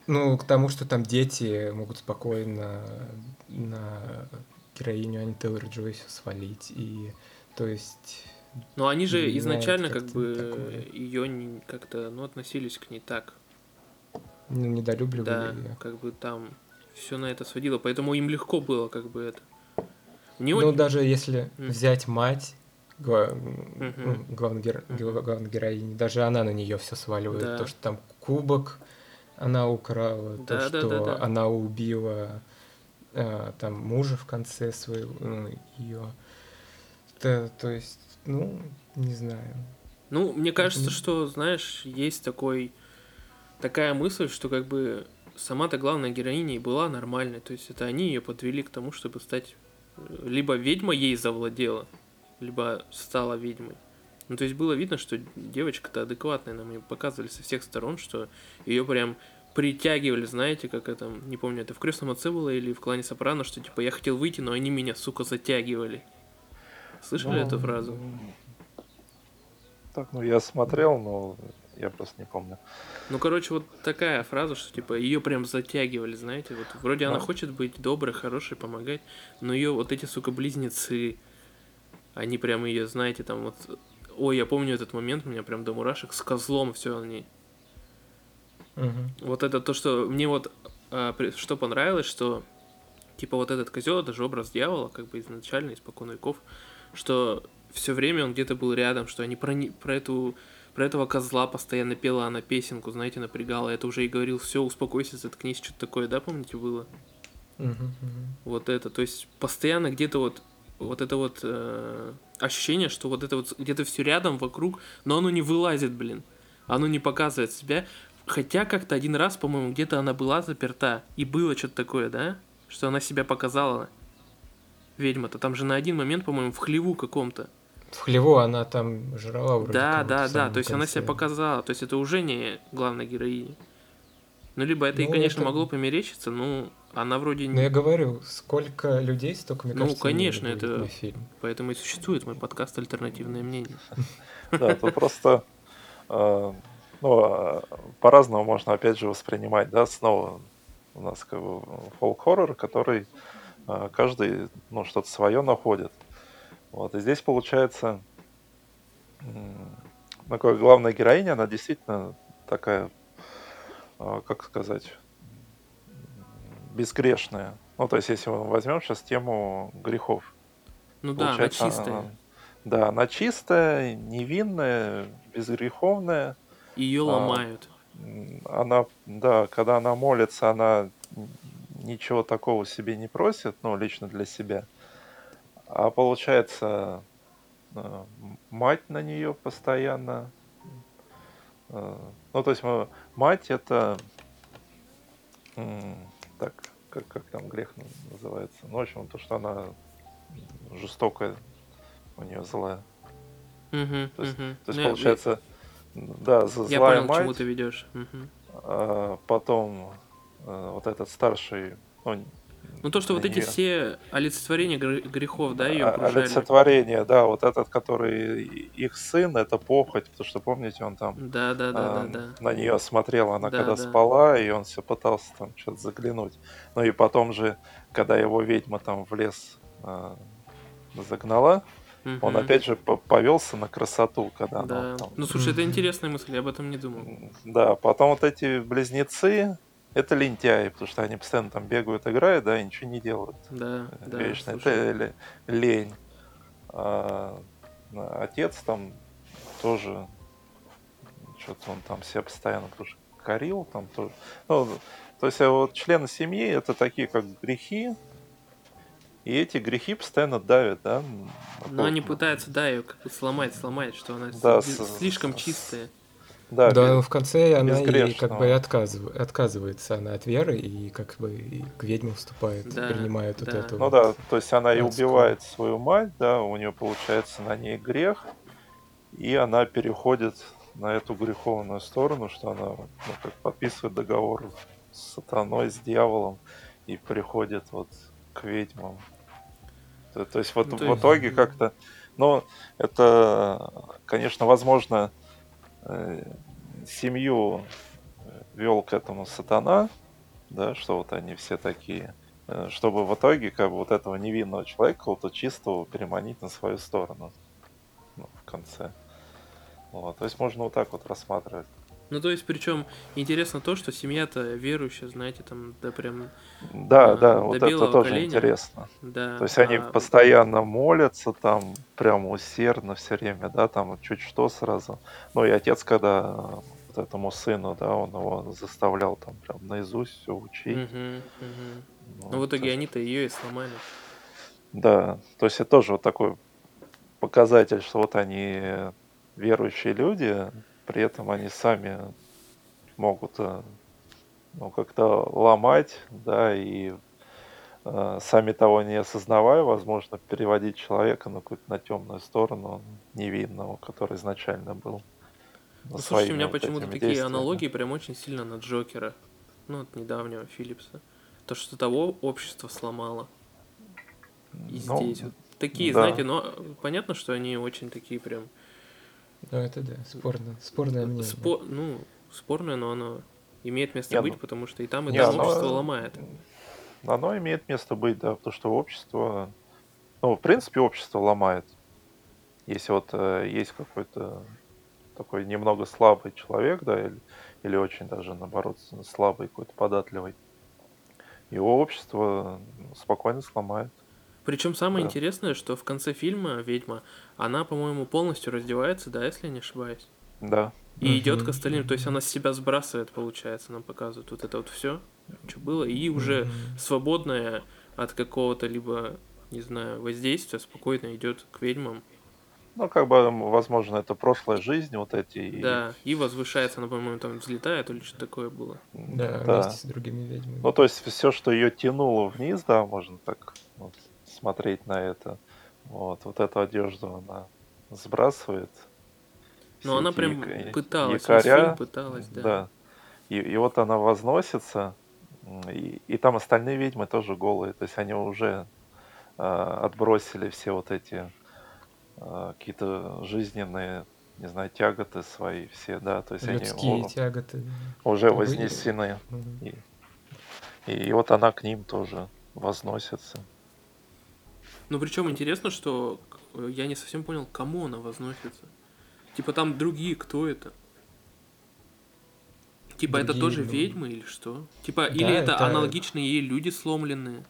Ну, к тому, что там дети могут спокойно на героиню Ани Тейлор Джой свалить. И, то есть... Но они же Меняет изначально как как-то бы такое. ее как-то, ну, относились к ней так. Ну, недолюбливали Да, как бы там все на это сводило, поэтому им легко было как бы это. Не Ну, очень- даже если Мгм. взять мать гла- ну, главной, героини, даже она на нее все сваливает. Да. То, что там кубок, она украла, то, Да, что да, да. она убила а, там мужа в конце своего, ну, ее. То есть, ну, не знаю. Ну, мне кажется, что, знаешь, есть такой такая мысль, что как бы сама-то главная героиня и была нормальной. То есть это они ее подвели к тому, чтобы стать э, либо ведьма ей завладела, либо стала ведьмой. Ну, то есть было видно, что девочка-то адекватная, нам ее показывали со всех сторон, что ее прям притягивали, знаете, как это, не помню, это в крестном отце было или в клане Сопрано, что типа я хотел выйти, но они меня, сука, затягивали. Слышали Ну, эту фразу? Так, ну я смотрел, но я просто не помню. Ну, короче, вот такая фраза, что типа ее прям затягивали, знаете, вот вроде она А. хочет быть доброй, хорошей, помогать, но ее вот эти, сука, близнецы, они прям ее, знаете, там вот, ой, я помню этот момент, у меня прям до мурашек с козлом все они. Мгм. Вот это то, что мне вот а, что понравилось, что типа вот этот козел, это же образ дьявола, как бы изначально, испокон веков, что все время он где-то был рядом, что они про, про эту про этого козла постоянно пела она песенку, знаете, напрягала. Это уже и говорил, все, успокойся, заткнись, что-то такое, да, помните, было? Мгм, мгм. Вот это, то есть постоянно где-то вот вот это вот э, ощущение, что вот это вот где-то все рядом, вокруг, но оно не вылазит, блин. Оно не показывает себя. Хотя как-то один раз, по-моему, где-то она была заперта, и было что-то такое, да? Что она себя показала. Ведьма-то. Там же на один момент, по-моему, в хлеву каком-то. В хлеву она там жрала вроде Да, да, да. То есть она себя конце. показала. То есть это уже не главная героиня. Ну, либо это и, Ну, конечно, это- могло померещиться, но она вроде Но не... я говорю, сколько людей, столько, мне Ну, кажется, конечно, это- на фильм. Поэтому и существует мой подкаст «Альтернативное мнение». Да, тут просто э, ну, э, по-разному можно опять же воспринимать, да, снова у нас как бы фолк-хоррор, который э, каждый, ну, что-то свое находит. Вот, и здесь получается, такая главная героиня, она действительно такая, э, как сказать, безгрешная. Ну, то есть, если мы возьмем сейчас тему грехов, Ну да, она Получается, чистая. она- Да, она чистая, невинная, безгреховная. Ее а, ломают. Она, да, когда она молится, она ничего такого себе не просит, ну, лично для себя. А получается, э, мать на нее постоянно. э, Ну, то есть, мать это... Так, как, как там грех называется? Ну, в общем, то, что она жестокая, у нее злая. Мгм, То есть, мгм. То есть, Ну, я- получается, да, з- Я злая понял, к чему мать, ты ведешь. Мгм. а потом э, вот этот старший, ну, Ну то, что вот эти все олицетворения гр- грехов, да, ее а- окружали. олицетворение, да, вот этот, который их сын, это похоть, потому что, помните, он там Да, да, да, да, а, да. на нее смотрел, она Да, когда да. спала, и он все пытался там что-то заглянуть. Ну и потом же, когда его ведьма там в лес а, загнала, он Мгм. опять же по- повелся на красоту, когда Да. она там Ну слушай, это интересная мысль, я об этом не думал. Да, потом вот эти близнецы, это лентяи, потому что они постоянно там бегают, играют, да, и ничего не делают. Да, да. Вечно. слушай. Это ле- лень. А, отец там тоже что-то он там себя постоянно тоже корил, там тоже. Ну, то есть а вот члены семьи это такие как грехи, и эти грехи постоянно давят, да? Но они то- пытаются, да, ее как бы сломать, сломать, что она Да, слишком с- чистая. Да, Да, в конце она и как бы и отказыв- отказывается она от веры и как бы и к ведьме вступает, Да, принимает вот да. эту Ну вот. да, то есть она и убивает свою мать, да, у нее получается на ней грех, и она переходит на эту греховную сторону, что она ну, как подписывает договор с сатаной, с дьяволом, и приходит вот к ведьмам. То, то есть вот Ну, то в итоге как-то, ну, это, конечно, возможно, семью вел к этому сатана, да, что вот они все такие, э, чтобы в итоге как бы вот этого невинного человека, вот чистого, переманить на свою сторону ну, в конце. Вот, то есть можно вот так вот рассматривать. Ну, то есть, причем интересно то, что семья-то верующая, знаете, там, да, прям, Да, А, да, вот это тоже коленя. интересно. да. То есть они а, постоянно молятся, там прям усердно все время, да, там чуть что сразу. Ну и отец, когда вот этому сыну, да, он его заставлял там прям наизусть все учить. Мгм. Вот, Ну, в то итоге они-то ее и сломали. да, то есть это тоже вот такой показатель, что вот они верующие люди, при этом они сами могут э, ну, как-то ломать, да, и э, сами того не осознавая, возможно, переводить человека на какую-то на темную сторону невинного, который изначально был Ну, слушайте, у меня вот почему-то такие действиями. аналогии прям очень сильно на Джокера. Ну, от недавнего Филлипса. То, что того общество сломало. И Ну, здесь вот такие, да. знаете, но понятно, что они очень такие прям Ну, это да, спорно, спорное мнение. спо- ну, спорное, но оно имеет место Не, быть, ну, потому что и там, и не, там оно- общество ломает. Оно имеет место быть, да, потому что общество, ну, в принципе, общество ломает. Если вот э, есть какой-то такой немного слабый человек, да, или, или очень даже, наоборот, слабый, какой-то податливый, его общество спокойно сломает. Причем самое Да. интересное, что в конце фильма ведьма, она, по-моему, полностью раздевается, да, если я не ошибаюсь. Да, И идет к остальным, то есть она с себя сбрасывает, получается, нам показывают вот это вот все, что было, и уже Мгм. свободная от какого-то либо, не знаю, воздействия, спокойно идет к ведьмам. ну, как бы, возможно, это прошлая жизнь, вот эти, Да, и возвышается, она, по-моему, там взлетает или что такое было. Да, да. вместе с другими ведьмами. Ну, то есть все, что ее тянуло вниз, да, можно так вот смотреть на это. Вот, вот эту одежду она сбрасывает. Все она прям яко- пыталась, якоря, пыталась, да. да. И, и вот она возносится, и, и там остальные ведьмы тоже голые, то есть они уже а, отбросили все вот эти а, какие-то жизненные, не знаю, тяготы свои все, да, то есть Людские они тяготы. уже были. вознесены. Мгм. И, и вот она к ним тоже возносится. Но причем интересно, что э, я не совсем понял, кому она возносится. Типа там другие, кто это? Типа это Другие, тоже ну. ведьмы или что? Типа, или Да, это, это- аналогичные ей люди сломленные?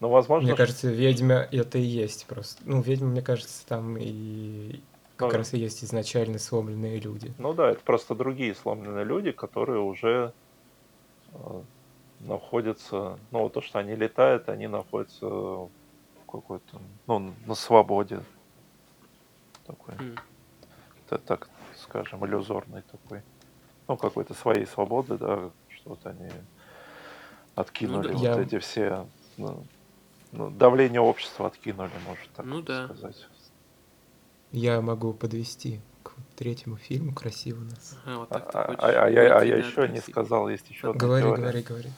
Ну, возможно, Мне что- кажется, ведьма это и есть просто. Ну, ведьма, мне кажется, там и как Ну, раз и есть изначально сломленные люди. ну да, это просто другие сломленные люди, которые уже э, находятся, ну, вот то, что они летают, они находятся в какой-то, ну, на свободе. Такой, т- так скажем, иллюзорный такой. Ну, какой-то своей свободы, да, что вот они откинули да. вот Я- эти все ну, ну, давление общества откинули, может так Ну да. сказать. Я могу подвести к третьему фильму «Красиво нас». Ага, вот А, так а- а- а я, а я еще не красиво. сказал, есть еще одна Говори, теория. говори, говори.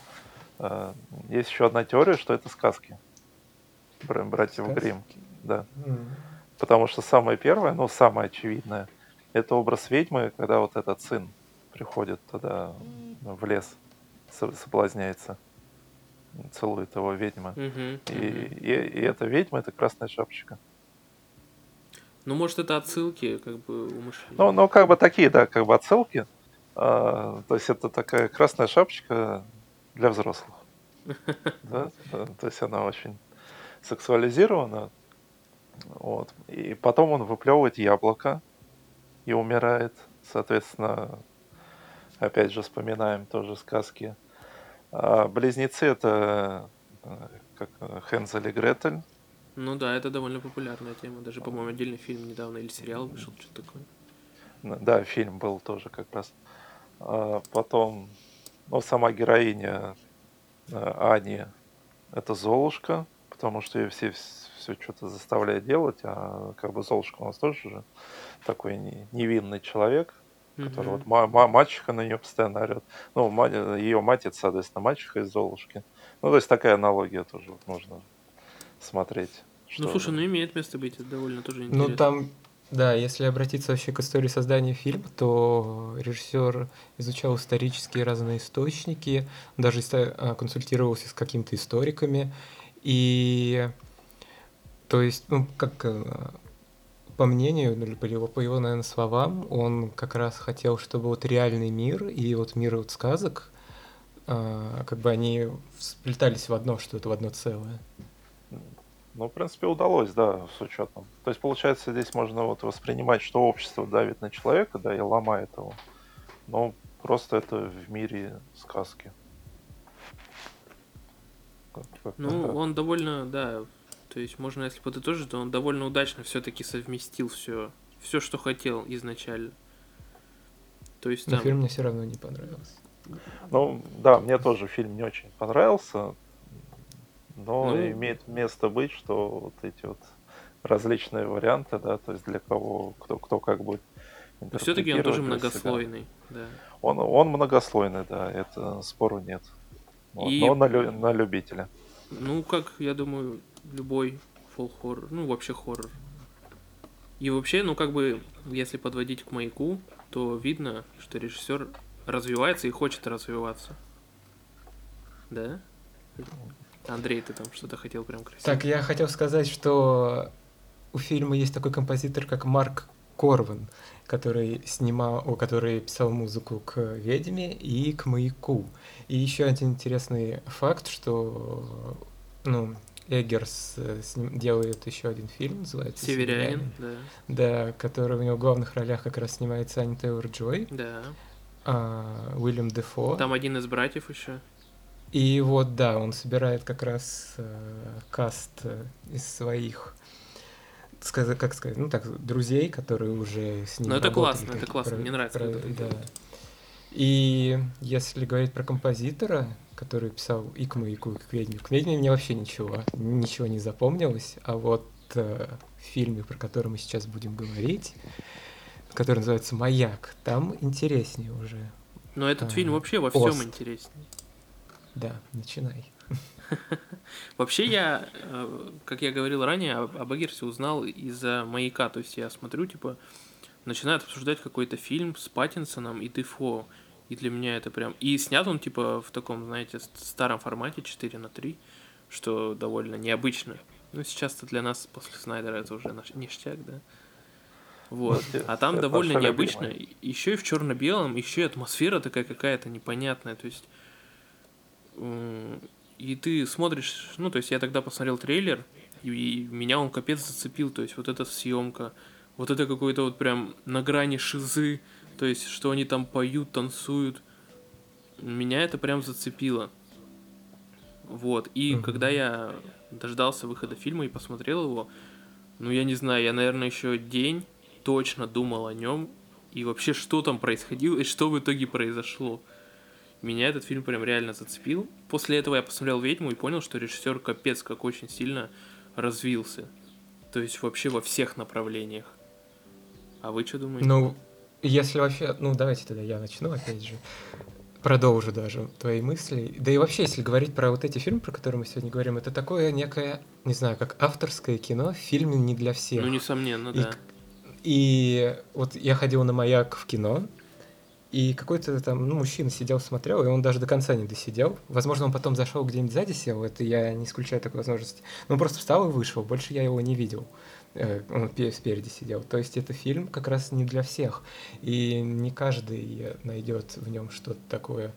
А, Есть еще одна теория, что это сказки. Бра- Братьев? Гримм. Да. Потому что самое первое, ну, самое очевидное, это образ ведьмы, когда вот этот сын приходит туда в лес, со- соблазняется, целует его ведьма. Мгм, И, и, и эта ведьма это красная шапочка. Ну, может, это отсылки, как бы, умышленные. Ну, ну, как бы такие, да, как бы отсылки. А, то есть это такая красная шапочка для взрослых. Да, То есть она очень сексуализирована. Вот. И потом он выплевывает яблоко и умирает. Соответственно, опять же, вспоминаем тоже сказки. А близнецы это э, как Хензель и Гретель. Ну да, это довольно популярная тема. Даже, по-моему, отдельный фильм недавно или сериал вышел, что-то такое. Да, фильм был тоже как раз. А потом, ну, сама героиня э, Ани это Золушка, потому что ее все все что-то заставляют делать, а как бы Золушка у нас тоже же такой не- невинный человек, который Мгм. вот ма- ма- мачеха на нее постоянно орет. Ну, ее мать это, соответственно, мачеха из Золушки. Ну, то есть такая аналогия тоже вот можно смотреть. Ну, слушай, ну имеет место быть, это довольно тоже Ну, интересно. там, да, если обратиться вообще к истории создания фильма, то режиссер изучал исторические разные источники, даже а, консультировался с какими-то историками. И, то есть, ну, как э, по мнению, ну, по его, по его, наверное, словам, он как раз хотел, чтобы вот реальный мир и вот мир вот сказок, а, как бы они сплетались в одно, что это в одно целое. Ну, в принципе, удалось, да, с учетом. То есть, получается, здесь можно вот воспринимать, что общество давит на человека, да, и ломает его. но просто это в мире сказки. Ну, он довольно, да, то есть можно, если подытожить, то он довольно удачно все-таки совместил все, все, что хотел изначально. То есть там... Но фильм мне все равно не понравился. Ну, да, мне тоже фильм не очень понравился, но ну... имеет место быть, что вот эти вот различные варианты, да, то есть для кого, кто, кто как бы но все-таки он тоже многослойный, да. Он, он многослойный, да, это спору нет. Вот, И... Но на, на любителя. Ну, как, я думаю, любой фолл-хоррор, ну, вообще хоррор. И вообще, ну, как бы, если подводить к маяку, то видно, что режиссер развивается и хочет развиваться. Да? Андрей, ты там что-то хотел прям красиво. Так, я хотел сказать, что у фильма есть такой композитор, как Марк Корван, который снимал, который писал музыку к «Ведьме» и к «Маяку». И еще один интересный факт, что ну, Эггерс э, с ним делает еще один фильм, называется «Северянин», да. Да, который у него в главных ролях как раз снимается Ани Тейлор Джой. Да. А, Уильям Дефо. Там один из братьев еще. И вот, да, он собирает как раз э, каст э, из своих сказать, как сказать, ну так, друзей, которые уже с ним Ну это классно, это классно, про, мне нравится. Про, да. И если говорить про композитора, который писал и к маяку, и к ведьме, к ведьме мне вообще ничего, ничего не запомнилось, а вот э, в фильме, про который мы сейчас будем говорить, который называется «Маяк», там интереснее уже. Но этот а, фильм вообще во всем интереснее. Да, начинай. Вообще я, э, как я говорил ранее, об Эггерсе узнал из-за маяка. То есть я смотрю, типа, начинают обсуждать какой-то фильм с Паттинсоном и Дефо. И для меня это прям... И снят он, типа, в таком, знаете, старом формате 4 на 3, что довольно необычно. Ну, сейчас-то для нас после Снайдера это уже наш ништяк, да? Вот. А там довольно необычно. Еще и в черно-белом, еще и атмосфера такая какая-то непонятная. То есть и ты смотришь, ну, то есть я тогда посмотрел трейлер, и меня он капец зацепил, то есть вот эта съемка, вот это какой-то вот прям на грани шизы, то есть что они там поют, танцуют, меня это прям зацепило. Вот, и mm-hmm. когда я дождался выхода фильма и посмотрел его, ну, я не знаю, я, наверное, еще день точно думал о нем, и вообще, что там происходило, и что в итоге произошло меня этот фильм прям реально зацепил. После этого я посмотрел «Ведьму» и понял, что режиссер капец как очень сильно развился. То есть вообще во всех направлениях. А вы что думаете? Ну, если вообще... Ну, давайте тогда я начну, опять же. Продолжу даже твои мысли. Да и вообще, если говорить про вот эти фильмы, про которые мы сегодня говорим, это такое некое, не знаю, как авторское кино, фильм не для всех. Ну, несомненно, и, да. И вот я ходил на «Маяк» в кино, и какой-то там ну, мужчина сидел, смотрел, и он даже до конца не досидел. Возможно, он потом зашел где-нибудь сзади сел, это я не исключаю такой возможности. Но он просто встал и вышел, больше я его не видел. Э, он спереди сидел. То есть это фильм как раз не для всех. И не каждый найдет в нем что-то такое,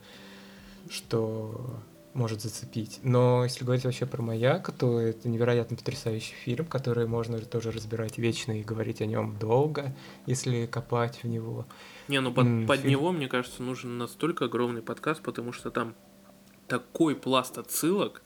что может зацепить. Но если говорить вообще про «Маяк», то это невероятно потрясающий фильм, который можно тоже разбирать вечно и говорить о нем долго, если копать в него. Не, ну под, mm, под фильм... него, мне кажется, нужен настолько огромный подкаст, потому что там такой пласт отсылок,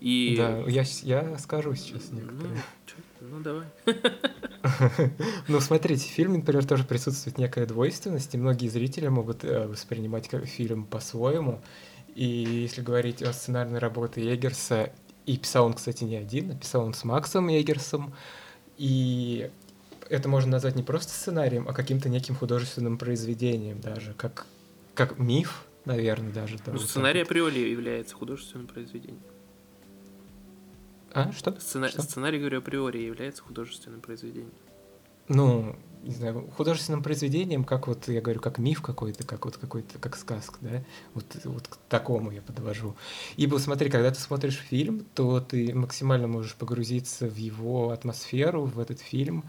и... Да, я, я скажу сейчас некоторые. Ну, чё, ну давай. Ну, смотрите, в фильме, например, тоже присутствует некая двойственность, и многие зрители могут э, воспринимать фильм по-своему. И если говорить о сценарной работе Егерса, и писал он, кстати, не один, а писал он с Максом Егерсом, и это можно назвать не просто сценарием, а каким-то неким художественным произведением даже, как, как миф, наверное, даже. Ну, сценарий априори является художественным произведением. А, что? Сцена... что? Сценарий, говорю, априори является художественным произведением. Ну, не знаю, художественным произведением, как вот, я говорю, как миф какой-то, как вот какой-то, как сказка, да, вот, вот к такому я подвожу. Ибо смотри, когда ты смотришь фильм, то ты максимально можешь погрузиться в его атмосферу, в этот фильм.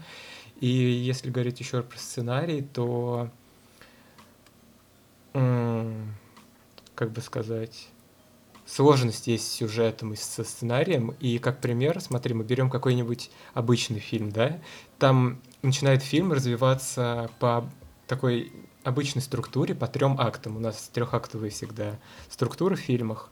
И если говорить еще про сценарий, то, как бы сказать, сложность есть с сюжетом и со сценарием. И как пример, смотри, мы берем какой-нибудь обычный фильм, да, там начинает фильм развиваться по такой обычной структуре по трем актам. У нас трехактовые всегда структуры в фильмах.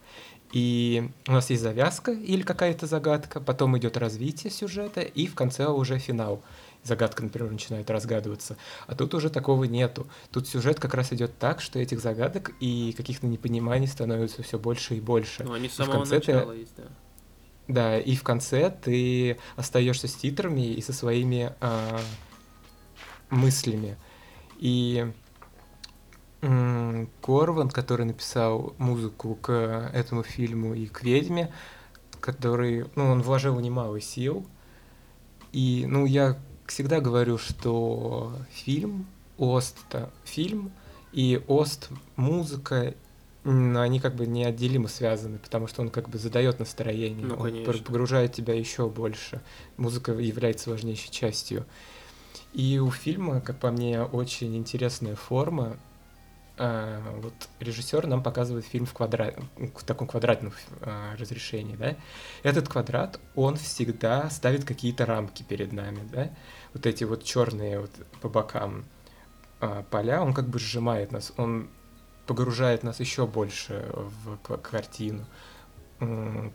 И у нас есть завязка или какая-то загадка, потом идет развитие сюжета, и в конце уже финал. Загадка, например, начинает разгадываться. А тут уже такого нету. Тут сюжет как раз идет так, что этих загадок и каких-то непониманий становится все больше и больше. Ну, они с самого начала ты, есть, да. да, и в конце ты остаешься с титрами и со своими а, мыслями. И Корван, который написал музыку к этому фильму и к «Ведьме», который, ну, он вложил немало сил. И, ну, я всегда говорю, что фильм, Ост — это фильм, и Ост — музыка, м, они как бы неотделимо связаны, потому что он как бы задает настроение, Ну, он погружает тебя еще больше. Музыка является важнейшей частью. И у фильма, как по мне, очень интересная форма. А, вот режиссер нам показывает фильм в, квадрат, в таком квадратном а, разрешении, да. Этот квадрат, он всегда ставит какие-то рамки перед нами, да. Вот эти вот черные вот по бокам а, поля, он как бы сжимает нас, он погружает нас еще больше в картину.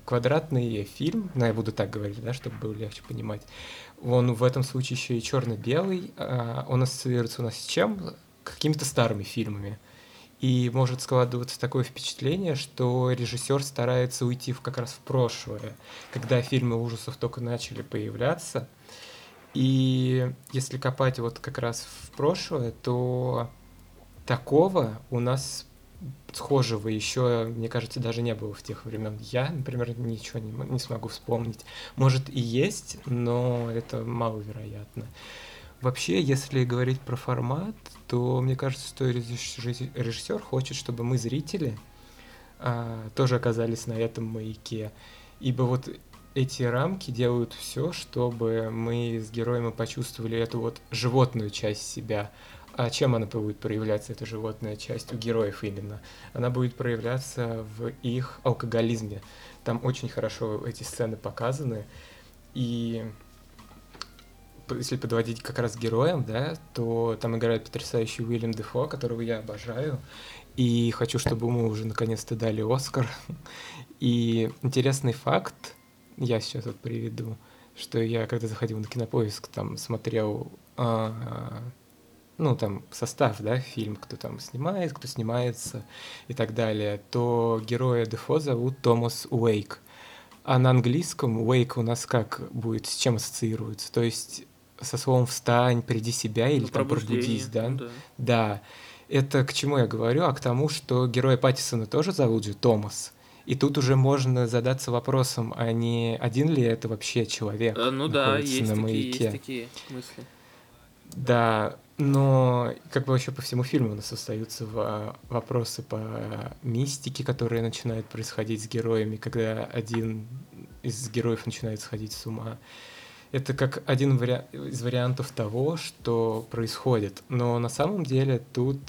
Квадратный фильм, ну я буду так говорить, да, чтобы было легче понимать, он в этом случае еще и черно-белый, а, он ассоциируется у нас с чем? Какими-то старыми фильмами. И может складываться такое впечатление, что режиссер старается уйти в, как раз в прошлое, когда фильмы ужасов только начали появляться. И если копать вот как раз в прошлое, то такого у нас схожего еще, мне кажется, даже не было в тех времен. Я, например, ничего не, не смогу вспомнить. Может и есть, но это маловероятно. Вообще, если говорить про формат, то мне кажется, что режиссер хочет, чтобы мы, зрители, а, тоже оказались на этом маяке. Ибо вот эти рамки делают все, чтобы мы с героем и почувствовали эту вот животную часть себя. А чем она будет проявляться, эта животная часть, у героев именно? Она будет проявляться в их алкоголизме. Там очень хорошо эти сцены показаны. И если подводить как раз героям, да, то там играет потрясающий Уильям Дефо, которого я обожаю. И хочу, чтобы ему уже наконец-то дали Оскар. И интересный факт, я сейчас вот приведу, что я когда заходил на кинопоиск, там смотрел, а, ну, там состав, да, фильм, кто там снимает, кто снимается и так далее, то героя Дефо зовут Томас Уэйк. А на английском Уэйк у нас как будет, с чем ассоциируется? То есть со словом «встань», «приди себя» или Ну, там «пробудись», да? да. Да, это к чему я говорю, а к тому, что героя Паттисона тоже зовут же Томас. И тут уже можно задаться вопросом, а не один ли это вообще человек Э, Ну да, есть на такие, маяке. есть такие мысли. Да, но как бы вообще по всему фильму у нас остаются во- вопросы по мистике, которые начинают происходить с героями, когда один из героев начинает сходить с ума. Это как один вари- из вариантов того, что происходит. Но на самом деле тут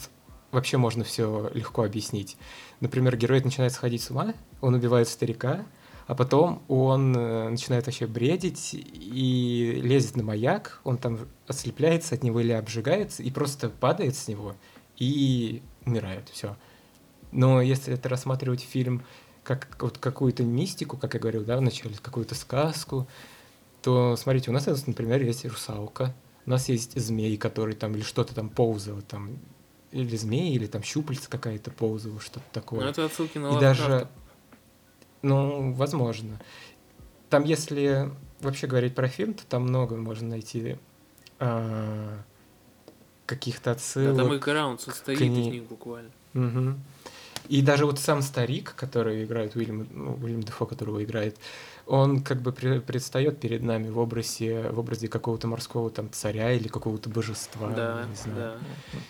вообще можно все легко объяснить. Например, герой начинает сходить с ума, он убивает старика, а потом он э, начинает вообще бредить и лезет на маяк, он там ослепляется от него или обжигается и просто падает с него и умирает, все. Но если это рассматривать фильм как вот какую-то мистику, как я говорил, да, вначале, какую-то сказку, то, смотрите, у нас, например, есть русалка, у нас есть змей, который там или что-то там ползало, там, или змей, или там щупальца какая-то ползала, что-то такое. Ну это отсылки на И даже, ну, возможно. Там, если вообще говорить про фильм, то там много можно найти а, каких-то Да, отсылок. там и граунд состоит кни- из них буквально. Мгм. И даже вот сам старик, который играет Уильям, ну, Уильям Дефо, которого играет, он как бы пре- предстает перед нами в образе, в образе какого-то морского там царя или какого-то божества, Да, не знаю.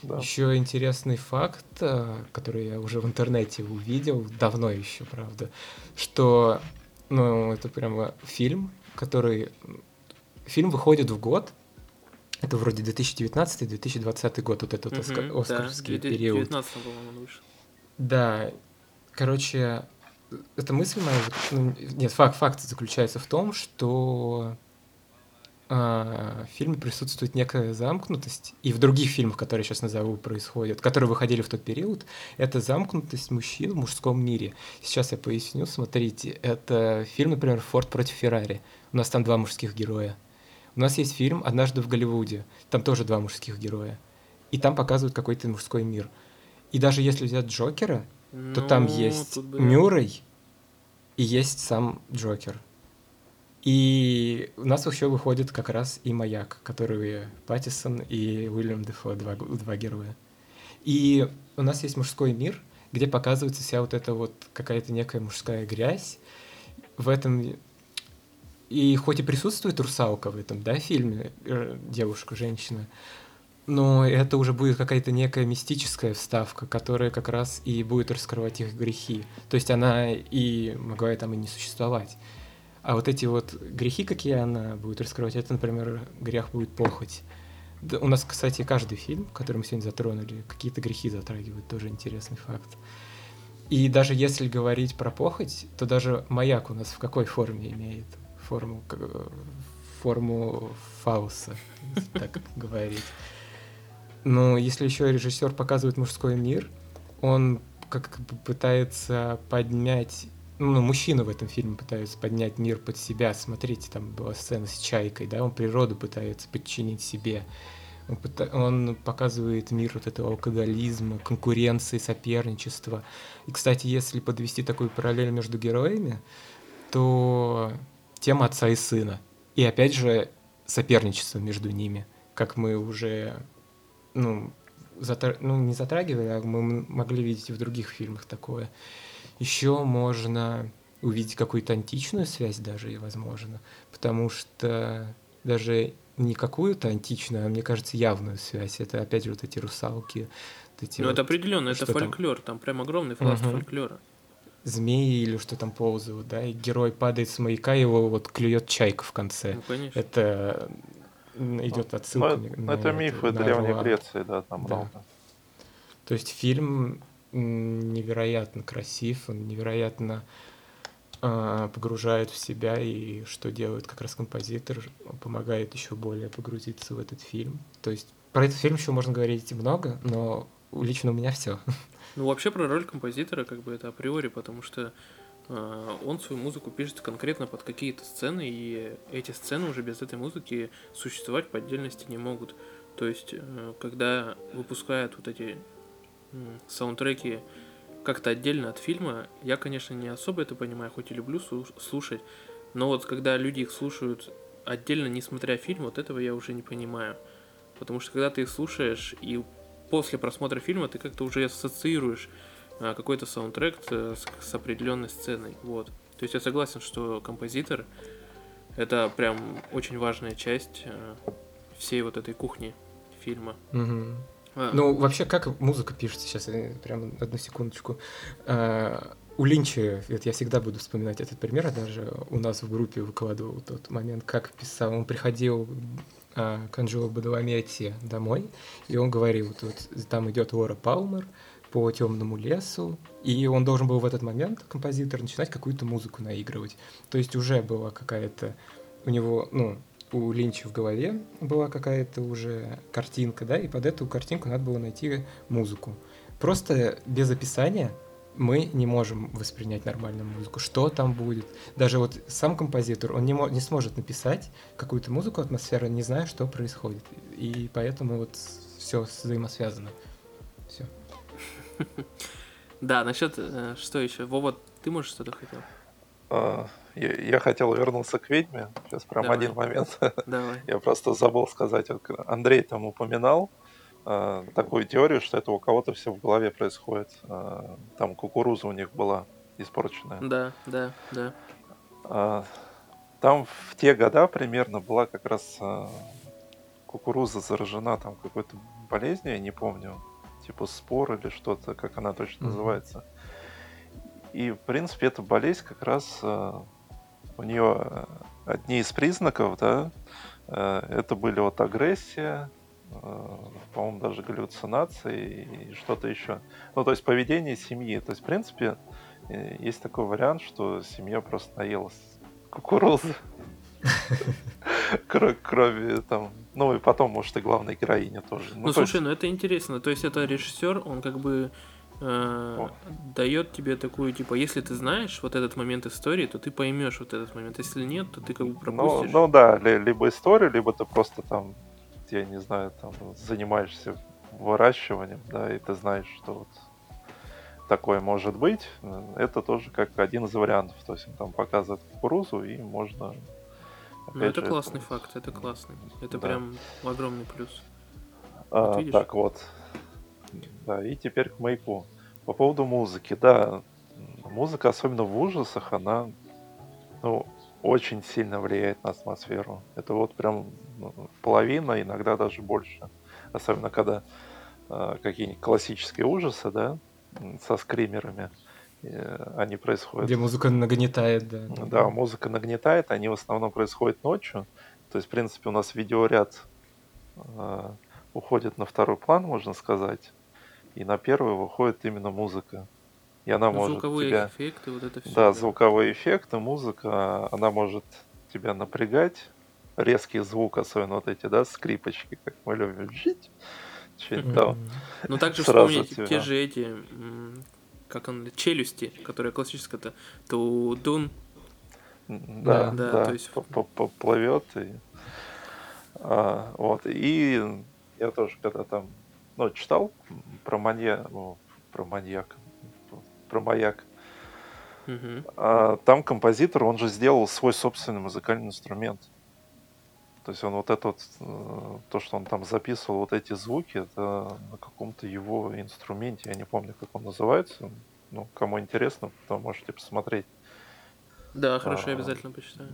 да. Да. Еще интересный факт, э, который я уже в интернете увидел, давно еще, правда, что, ну, это прямо фильм, который... Фильм выходит в год, это вроде 2019-2020 год, вот этот да, оскаровский в период. 2019 по-моему, он вышел. Да, короче, эта мысль моя, ну, нет, факт, факт заключается в том, что а, в фильме присутствует некая замкнутость, и в других фильмах, которые сейчас назову, происходят, которые выходили в тот период, это замкнутость мужчин в мужском мире. Сейчас я поясню, смотрите, это фильм, например, «Форд против Феррари». У нас там два мужских героя. У нас есть фильм «Однажды в Голливуде», там тоже два мужских героя. И там показывают какой-то мужской мир. И даже если взять Джокера, ну, то там ну, есть бы... Мюррей и есть сам Джокер. И у нас еще выходит как раз и «Маяк», который Паттисон и Уильям Дефо, два, два героя. И у нас есть мужской мир, где показывается вся вот эта вот какая-то некая мужская грязь. В этом и хоть и присутствует русалка в этом, да, фильме, э, девушка, женщина, но это уже будет какая-то некая мистическая вставка, которая как раз и будет раскрывать их грехи. То есть она и могла там и не существовать. А вот эти вот грехи, какие она будет раскрывать, это, например, грех будет похоть. Да, у нас, кстати, каждый фильм, который мы сегодня затронули, какие-то грехи затрагивает, тоже интересный факт. И даже если говорить про похоть, то даже маяк у нас в какой форме имеет? Форму, форму фауса, так говорить. Но если еще режиссер показывает мужской мир, он как бы пытается поднять ну, мужчина в этом фильме пытается поднять мир под себя. Смотрите, там была сцена с чайкой, да, он природу пытается подчинить себе. Он, пыта... он показывает мир вот этого алкоголизма, конкуренции, соперничества. И, кстати, если подвести такую параллель между героями, то тема отца и сына. И опять же, соперничество между ними, как мы уже, ну, затр... ну не затрагивали, а мы могли видеть и в других фильмах такое. Еще можно увидеть какую-то античную связь даже, и возможно, потому что даже не какую-то античную, а мне кажется, явную связь. Это опять же вот эти русалки. Вот эти ну, вот, это определенно, это фольклор, там? там прям огромный пласт угу. фольклора. Змеи или что там ползают, да, и герой падает с маяка, его вот клюет чайка в конце. Ну, конечно. Это идет ну, отсылка. Ну, на, это мифы на Древней Греции, да, там да. много. То есть фильм невероятно красив, он невероятно э, погружает в себя, и что делает как раз композитор, помогает еще более погрузиться в этот фильм. То есть про этот фильм еще можно говорить много, но лично у меня все. Ну, вообще про роль композитора, как бы это априори, потому что он свою музыку пишет конкретно под какие-то сцены, и эти сцены уже без этой музыки существовать по отдельности не могут. То есть, э, когда выпускают вот эти саундтреки как-то отдельно от фильма, я, конечно, не особо это понимаю, хоть и люблю слушать, но вот когда люди их слушают отдельно, не смотря фильм, вот этого я уже не понимаю. Потому что когда ты их слушаешь, и после просмотра фильма ты как-то уже ассоциируешь а, какой-то саундтрек с, с определенной сценой. Вот. То есть я согласен, что композитор это прям очень важная часть а, всей вот этой кухни фильма. Угу. А. Ну, вообще, как музыка пишется сейчас? Прям одну секундочку. А, у Линча, я всегда буду вспоминать этот пример, даже у нас в группе выкладывал тот момент, как писал. Он приходил а, к Анджело Бадаламетти домой, и он говорил, вот, вот там идет Лора Палмер по темному лесу, и он должен был в этот момент, композитор, начинать какую-то музыку наигрывать. То есть уже была какая-то у него, ну, у Линча в голове была какая-то уже картинка, да, и под эту картинку надо было найти музыку. Просто без описания мы не можем воспринять нормальную музыку. Что там будет? Даже вот сам композитор, он не, не сможет написать какую-то музыку, атмосферу, не зная, что происходит. И поэтому вот все взаимосвязано. Все. Да, насчет э, что еще? Вова, ты можешь что-то хотел? А, я, хотел вернуться к ведьме. Сейчас прям Давай. один момент. Давай. я просто забыл сказать. Андрей там упоминал э, такую теорию, что это у кого-то все в голове происходит. Э, там кукуруза у них была испорченная. Да, да, да. Э, там в те года примерно была как раз э, кукуруза заражена там какой-то болезнью, я не помню, типа спор или что-то, как она точно mm-hmm. называется. И, в принципе, эта болезнь как раз э, у нее э, одни из признаков, да, э, это были вот агрессия, по-моему, даже галлюцинации и что-то еще. Ну, то есть поведение семьи. То есть, в принципе, есть такой вариант, что семья просто наелась кукурузы. Кроме там... Ну и потом, может, и главной героиня тоже. Ну, слушай, ну это интересно. То есть это режиссер, он как бы э, дает тебе такую, типа, если ты знаешь вот этот момент истории, то ты поймешь вот этот момент. Если нет, то ты как бы Ну, пропустишь. ну да, ли- либо история, либо ты просто там, я не знаю, там занимаешься выращиванием, да, и ты знаешь, что вот такое может быть. Это тоже как один из вариантов. То есть он там показывает кукурузу, и можно... Ну, это же, классный факт, это классный. Это Да. прям огромный плюс. А, Вот видишь? так вот. Да, и теперь к маяку. По поводу музыки, да, музыка, особенно в ужасах, она ну, очень сильно влияет на атмосферу. Это вот прям ну, половина, иногда даже больше. Особенно когда э, какие-нибудь классические ужасы, да, со скримерами, они происходят. Где музыка нагнетает, да. Да, музыка нагнетает, они в основном происходят ночью. То есть, в принципе, у нас видеоряд э, уходит на второй план, можно сказать. И на первый выходит именно музыка. И она Ну, может звуковые тебя... эффекты, вот это все. Да, звуковые эффекты, музыка, она может тебя напрягать. Резкий звук, особенно вот эти, да, скрипочки, как мы любим. Жить. Что-нибудь там. Ну также вспомнить тебя. те же эти, как он, челюсти, которая классическая-то, тудун. Да, Да, да, то есть- плывет. И, а, вот. И я тоже когда там, ну, читал про манья, про маньяка, про маяк. Мгм. А там композитор, он же сделал свой собственный музыкальный инструмент. То есть он вот это вот, э, то, что он там записывал, вот эти звуки, это на каком-то его инструменте, я не помню, как он называется. Ну, кому интересно, то можете посмотреть. Да, хорошо, я А, обязательно почитаю.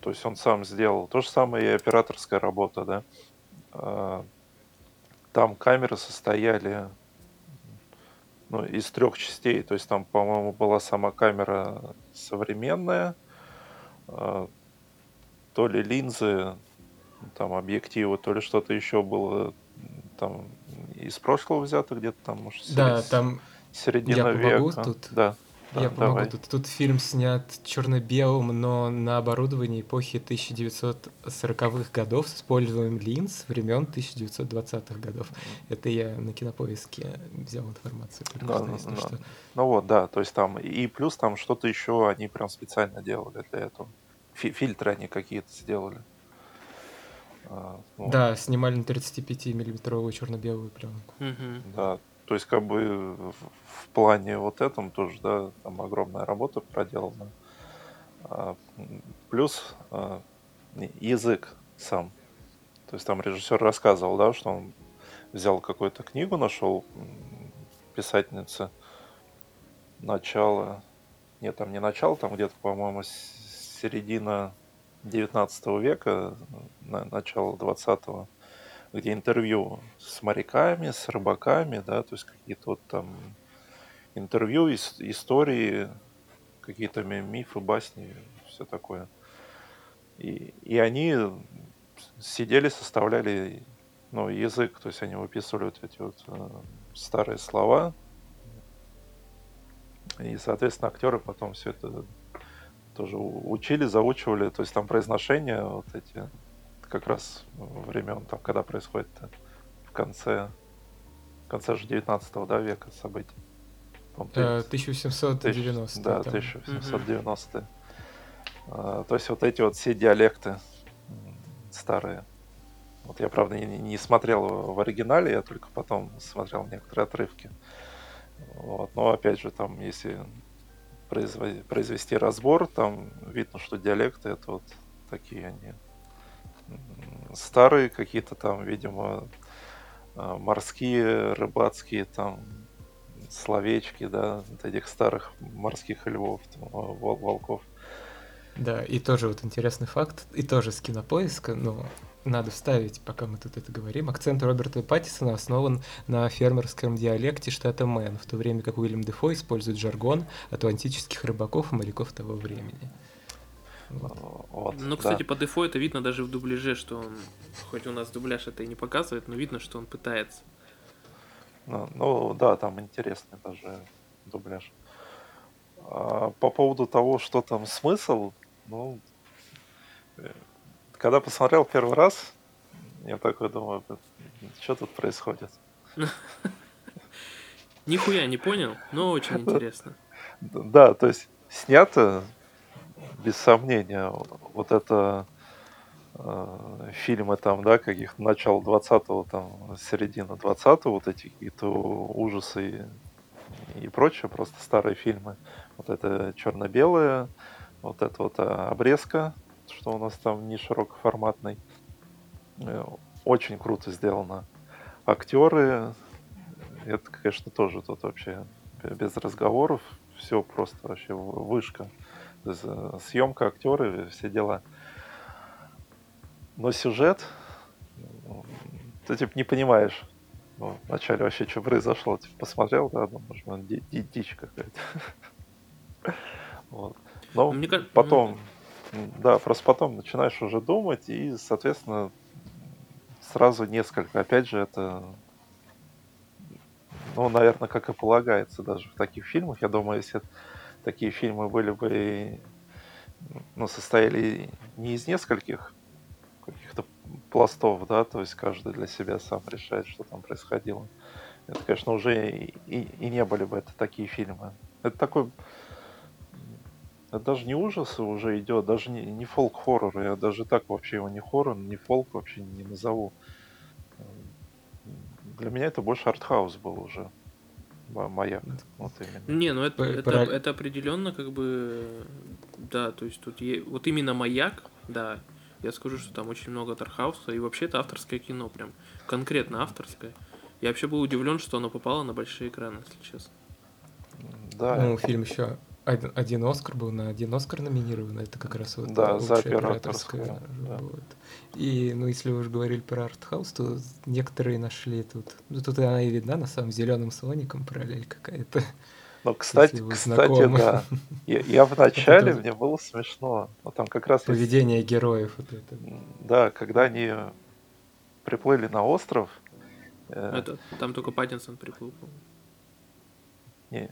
То есть он сам сделал. То же самое и операторская работа, да. А, Там камеры состояли ну, из трех частей. То есть там, по-моему, была сама камера современная, а, то ли линзы, там объективы, то ли что-то еще было там из прошлого взято где-то там, может, Да, сери- там середина я помогу века. тут. Да, да, я помогу. давай. Тут, тут фильм снят черно-белым, но на оборудовании эпохи 1940-х годов с использованием линз времен 1920-х годов. Это я на кинопоиске взял информацию. Да, что, да, если да. что. Ну вот, да, то есть там и плюс там что-то еще они прям специально делали для этого. Фи- фильтры они какие-то сделали. А, ну, Да, снимали на 35-миллиметровую черно-белую пленку. Да. То есть как бы в, плане вот этом тоже, да, там огромная работа проделана. А, плюс а, язык сам. То есть там режиссер рассказывал, да, что он взял какую-то книгу, нашел писательницы начало, нет, там не начало, там где-то, по-моему, с- середина 19 века, на- начало 20 где интервью с моряками, с рыбаками, да, то есть какие-то вот там интервью, ис- истории, какие-то ми- мифы, басни, все такое. И, и они сидели, составляли ну, язык, то есть они выписывали вот эти вот э, старые слова, и, соответственно, актеры потом все это тоже учили, заучивали, то есть там произношение вот эти как раз времен, там, когда происходит в конце, в конце же 19 да, века событий. Э, 1790 да, там. 1890 А, То есть вот эти вот все диалекты старые. Вот я, правда, не, не смотрел в оригинале, я только потом смотрел некоторые отрывки. Вот. Но опять же, там, если произвести разбор, там видно, что диалекты это вот такие они старые какие-то там, видимо, а, морские, рыбацкие там словечки, да, вот этих старых морских львов, там, вол- волков. Да, и тоже вот интересный факт, и тоже с кинопоиска, но надо вставить, пока мы тут это говорим. Акцент Роберта Паттисона основан на фермерском диалекте штата Мэн, в то время как Уильям Дефо использует жаргон атлантических рыбаков и моряков того времени. Вот. Вот, Ну, да. кстати, по дефо это видно даже в дубляже, что он, хоть у нас дубляж это и не показывает, но видно, что он пытается. Ну, ну, да, там интересный даже дубляж. А, по поводу того, что там смысл, ну, когда посмотрел первый раз, я такой думаю, что тут происходит? Нихуя не понял, но очень интересно. Да, то есть снято, без сомнения, вот это э, фильмы там, да, каких-то начала 20-го, там, середина 20-го, вот эти какие-то ужасы и, и прочее, просто старые фильмы. Вот это черно-белое, вот это вот а, обрезка, что у нас там не широкоформатный. Э, очень круто сделано. Актеры, это, конечно, тоже тут вообще без разговоров. Все просто вообще вышка. Э, съемка, актеры, все дела. Но сюжет, ты типа не понимаешь, ну, вначале вообще что произошло, типа посмотрел, да, ну, может, ди- ди- дичь какая-то. вот. Но Мне потом, да, просто потом начинаешь уже думать, и, соответственно, сразу несколько. Опять же, это, ну, наверное, как и полагается даже в таких фильмах. Я думаю, если такие фильмы были бы, ну, состояли не из нескольких каких-то пластов, да, то есть каждый для себя сам решает, что там происходило. Это, конечно, уже и, и, и не были бы это такие фильмы. Это такой это даже не ужасы уже идет, даже не, не фолк-хоррор. Я даже так вообще его не хоррор, не фолк вообще не назову. Для меня это больше артхаус был уже. Маяк. Вот именно. Не, ну это, это, это определенно как бы. Да, то есть тут е... вот именно маяк, да. Я скажу, что там очень много Тархауса, и вообще это авторское кино, прям конкретно авторское. Я вообще был удивлен, что оно попало на большие экраны, если честно. Да. Ну, фильм еще один, один Оскар был, на один Оскар номинирован, это как раз вот да, за операторское. Да. Вот. И, ну, если вы уже говорили про артхаус, то некоторые нашли тут, ну, тут она и видна, на самом зеленым Соником параллель какая-то. Ну, кстати, кстати, да. Я, я в начале, мне было смешно. Но там как раз Поведение есть... героев. Вот это. Да, когда они приплыли на остров. Э... Это, там только Паттинсон приплыл. Не,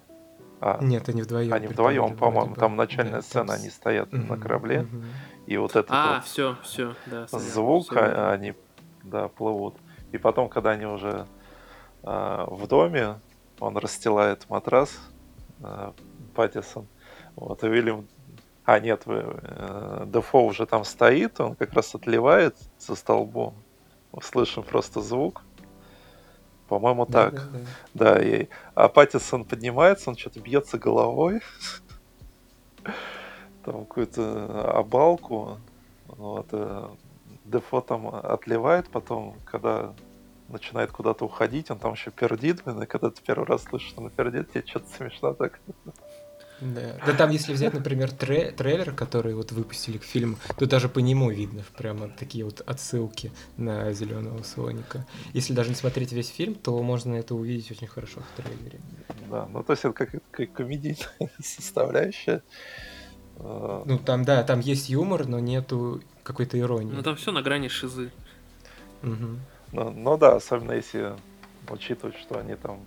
а, Нет, они вдвоем. Они вдвоем, по-моему. Там начальная да, сцена, там... они стоят угу, на корабле. Угу. И вот этот а, вот все, все, да. Звук, все. Они, да, плывут. И потом, когда они уже а, в доме, он расстилает матрас, а, Паттисон. Вот, и Уильям... А, нет, э, Дефо уже там стоит, он как раз отливает со столбом. Слышим просто звук. По-моему, да, так. Да, да. да и... А Паттисон поднимается, он что-то бьется головой. Там какую-то обалку. Вот. Э, Дефо там отливает, потом, когда начинает куда-то уходить, он там еще пердит, и когда ты первый раз слышишь, что он пердит, тебе что-то смешно так. Да. да там, если взять, например, тре трейлер, который вот выпустили к фильму, то даже по нему видно прямо такие вот отсылки на зеленого Соника. Если даже не смотреть весь фильм, то можно это увидеть очень хорошо в трейлере. Да, ну то есть это как, как комедийная составляющая. А, ну там, да, там есть юмор, но нету какой-то иронии. Ну там все на грани шизы. Угу. Ну, ну да, особенно если учитывать, что они там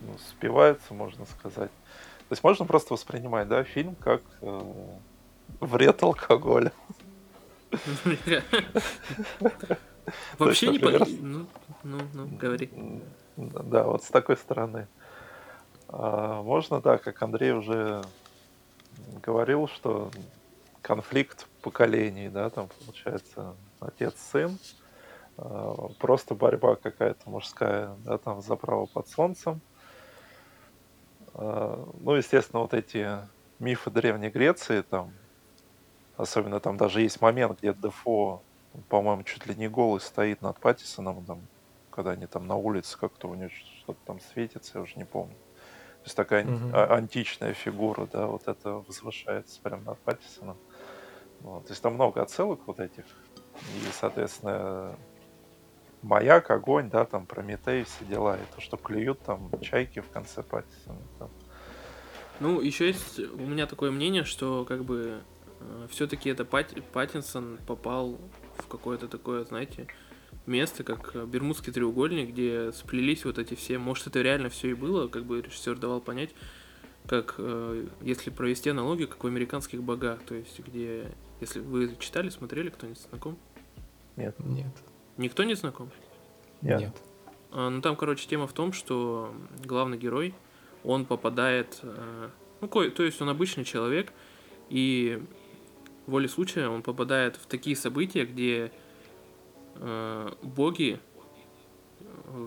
ну, спиваются, можно сказать. То есть можно просто воспринимать, да, фильм как э, вред алкоголя. Вообще не по... Ну, ну, ну, говори. Да, вот с такой стороны. А, можно, да, как Андрей уже говорил, что конфликт поколений, да, там получается отец-сын, а, просто борьба какая-то мужская, да, там за право под солнцем. А, ну, естественно, вот эти мифы Древней Греции, там, особенно там даже есть момент, где Дефо, по-моему, чуть ли не голый стоит над Паттисоном, там, когда они там на улице как-то у него что-то там светится, я уже не помню. То есть такая угу. античная фигура, да, вот это возвышается прямо над Паттисоном. Вот. То есть там много отсылок вот этих. И, соответственно, маяк, огонь, да, там Прометей, все дела, и то, что клюют там чайки в конце Паттисона. Там. Ну, еще есть у меня такое мнение, что как бы э, все-таки это Пат... Паттинсон попал в какое-то такое, знаете, место, как Бермудский треугольник, где сплелись вот эти все. Может, это реально все и было, как бы режиссер давал понять, как э, если провести аналогию, как в американских богах, то есть где Если вы читали, смотрели, кто-нибудь знаком? Нет. Нет. Никто не знаком? Нет. Нет. А, ну там, короче, тема в том, что главный герой, он попадает, э, ну, то есть он обычный человек, и волей случая он попадает в такие события, где э, боги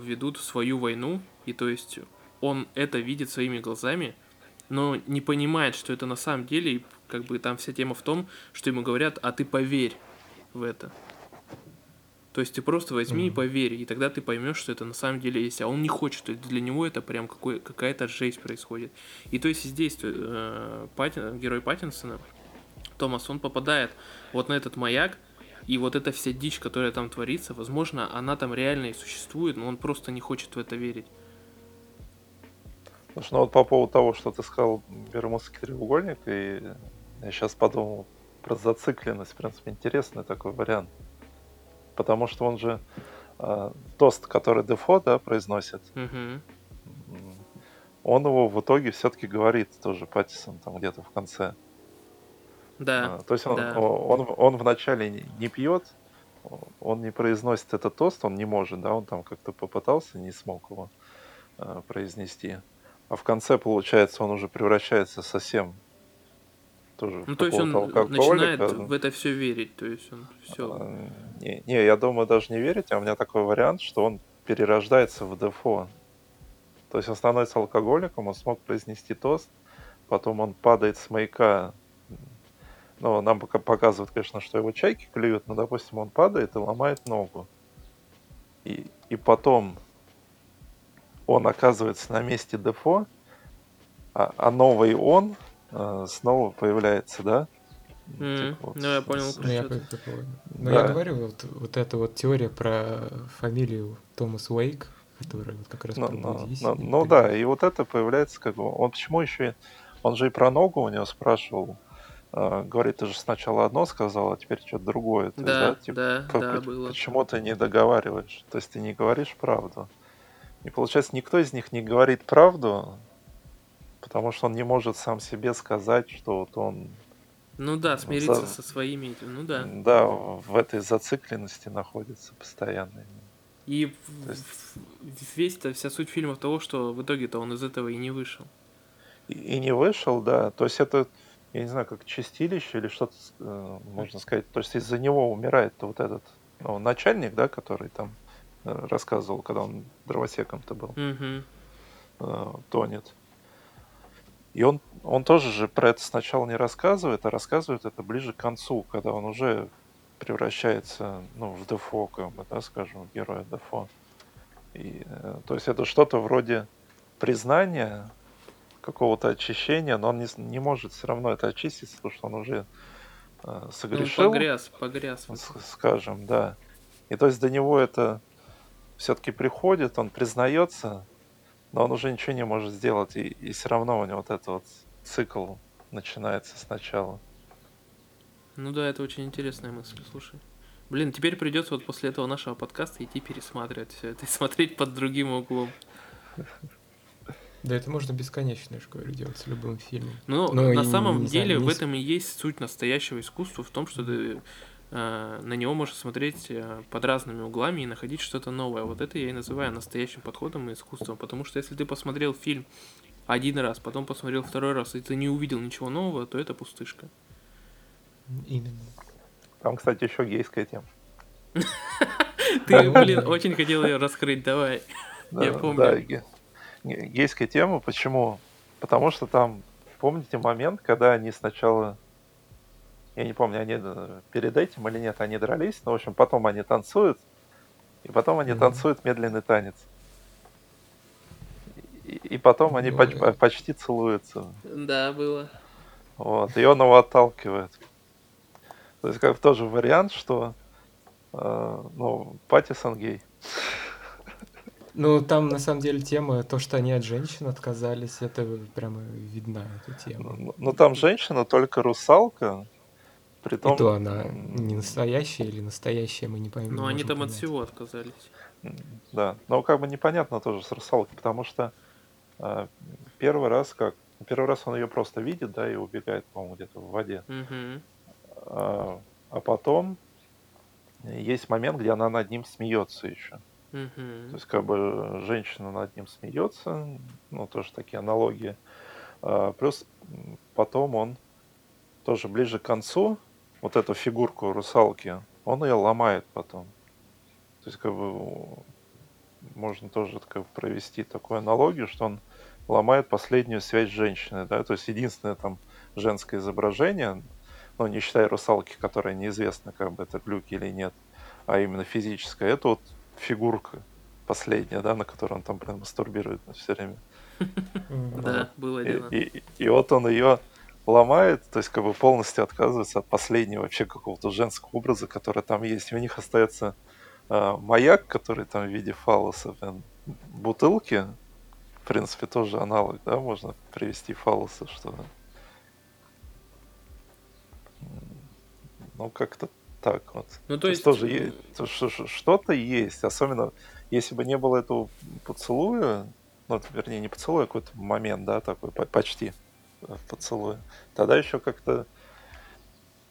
ведут свою войну, и то есть он это видит своими глазами, но не понимает, что это на самом деле, и как бы там вся тема в том, что ему говорят, а ты поверь в это. То есть ты просто возьми и Мгм. поверь, и тогда ты поймешь, что это на самом деле есть. А он не хочет, то есть для него это прям какой, какая-то жесть происходит. И то есть здесь э, Паттин- герой Паттинсона, Томас, он попадает вот на этот маяк, и вот эта вся дичь, которая там творится, возможно, она там реально и существует, но он просто не хочет в это верить. Слушай, ну вот по поводу того, что ты сказал, Бермудский треугольник, и я сейчас подумал про зацикленность. В принципе, интересный такой вариант. Потому что он же э, тост, который Дефо, да, произносит, м, он его в итоге все-таки говорит тоже Паттисон там где-то в конце. Да, А, То есть он, да. о- он, он вначале не, не пьет, он не произносит этот тост, он не может, да, он там как-то попытался, не смог его э, произнести. А в конце, получается, он уже превращается совсем тоже Ну, то есть он начинает в это все верить, то есть он все. А, Не, не, я думаю, даже не верить, а у меня такой вариант, что он перерождается в Дефо. То есть он становится алкоголиком, он смог произнести тост, потом он падает с маяка. Ну, нам пока показывают, конечно, что его чайки клюют, но, допустим, он падает и ломает ногу. И, и потом он оказывается на месте Дефо, а, а новый он э, снова появляется, да? Мгм. Типа вот Ну, я понял, с- Ну, я, что ты. как- как понял. Но Да. я говорю, вот, вот эта вот теория про фамилию Томас Уэйк, которая вот как раз Ну, про ну, ну, и ну да, и вот это появляется как бы... Он почему еще... и- Он же и про ногу у него спрашивал. э, говорит, ты же сначала одно сказал, а теперь что-то другое. То есть, Да, типа, да, по- да, было. Почему ты не договариваешь? То есть ты не говоришь правду. И получается, никто из них не говорит правду, потому что он не может сам себе сказать, что вот он Ну да, смириться за- со своими ну да. да, в этой зацикленности находится постоянно. И То есть- в- весь вся суть фильма в того, что в итоге-то он из этого и не вышел. И, и не вышел, да. То есть это, я не знаю, как чистилище или что-то, э, можно сказать. То есть из-за него умирает вот этот ну, начальник, да, который там э, рассказывал, когда он дровосеком-то был, э, тонет. И он, он тоже же про это сначала не рассказывает, а рассказывает это ближе к концу, когда он уже превращается, ну, в Дефо, как бы, да, скажем, в героя Дефо. И, э, то есть это что-то вроде признания, какого-то очищения, но он не, не может все равно это очиститься, потому что он уже э, Ну, он согрешил, погряз, погряз. скажем, да. И то есть до него это все-таки приходит, он признается, но он уже ничего не может сделать, и, все равно у него вот этот вот цикл начинается сначала. Ну да, это очень интересная мысль, слушай. Блин, теперь придется вот после этого нашего подкаста идти пересматривать все это и смотреть под другим углом. Да это можно бесконечно, я же говорю, делать с любым фильмом. Но Ну, на и самом знаю, деле в не с- этом и есть суть настоящего искусства, в том, что ты на него можешь смотреть э, под разными углами и находить что-то новое. Вот это я и называю настоящим подходом и искусством, потому что если ты посмотрел фильм один раз, потом посмотрел второй раз, и ты не увидел ничего нового, то это пустышка. Именно. Там, кстати, еще гейская тема. Ты, блин, очень хотел ее раскрыть, давай. Я помню. Гейская тема. Почему? Потому что там, помните момент, когда они сначала, я не помню, они э, перед этим или нет, они дрались, но, в общем, потом они танцуют, и потом они Мгм. танцуют медленный танец. И, и потом они поч- Ой. почти целуются. Да, было. Вот, и он его отталкивает. То есть, как тоже вариант, что э, ну, Паттисон гей. Ну, там на самом деле тема, то, что они от женщин отказались, это прямо видна эта тема. Ну, ну, там женщина только русалка. При том, И то она не настоящая или настоящая, мы не поймем. Ну, они там от понять. всего отказались. Да, но как бы непонятно тоже с русалкой, потому что э, первый раз как... Первый раз он ее просто видит, да, и убегает, по-моему, где-то в воде. Мгм. А, а потом есть момент, где она над ним смеется еще. Мгм. То есть, как бы женщина над ним смеется, ну, тоже такие аналогии. А, плюс потом он тоже ближе к концу, вот эту фигурку русалки, он ее ломает потом. То есть, как бы можно тоже как бы провести такую аналогию, что он ломает последнюю связь с женщиной, да, то есть единственное там женское изображение, ну, не считая русалки, которая неизвестно, как бы это глюки или нет, а именно физическое, это вот фигурка последняя, да, на которой он там прям мастурбирует все время. Да, было дело. и вот он ее ломает, то есть как бы полностью отказывается от последнего вообще какого-то женского образа, который там есть. И у них остается а, маяк, который там в виде фалоса, блин, бутылки, в принципе, тоже аналог, да, можно привести фалоса, что... Ну, как-то так вот. Ну, то То есть, тоже есть, что-то есть, особенно если бы не было этого поцелуя, ну, вернее, не поцелуя, а какой-то момент, да, такой по- почти э, поцелуя, тогда еще как-то,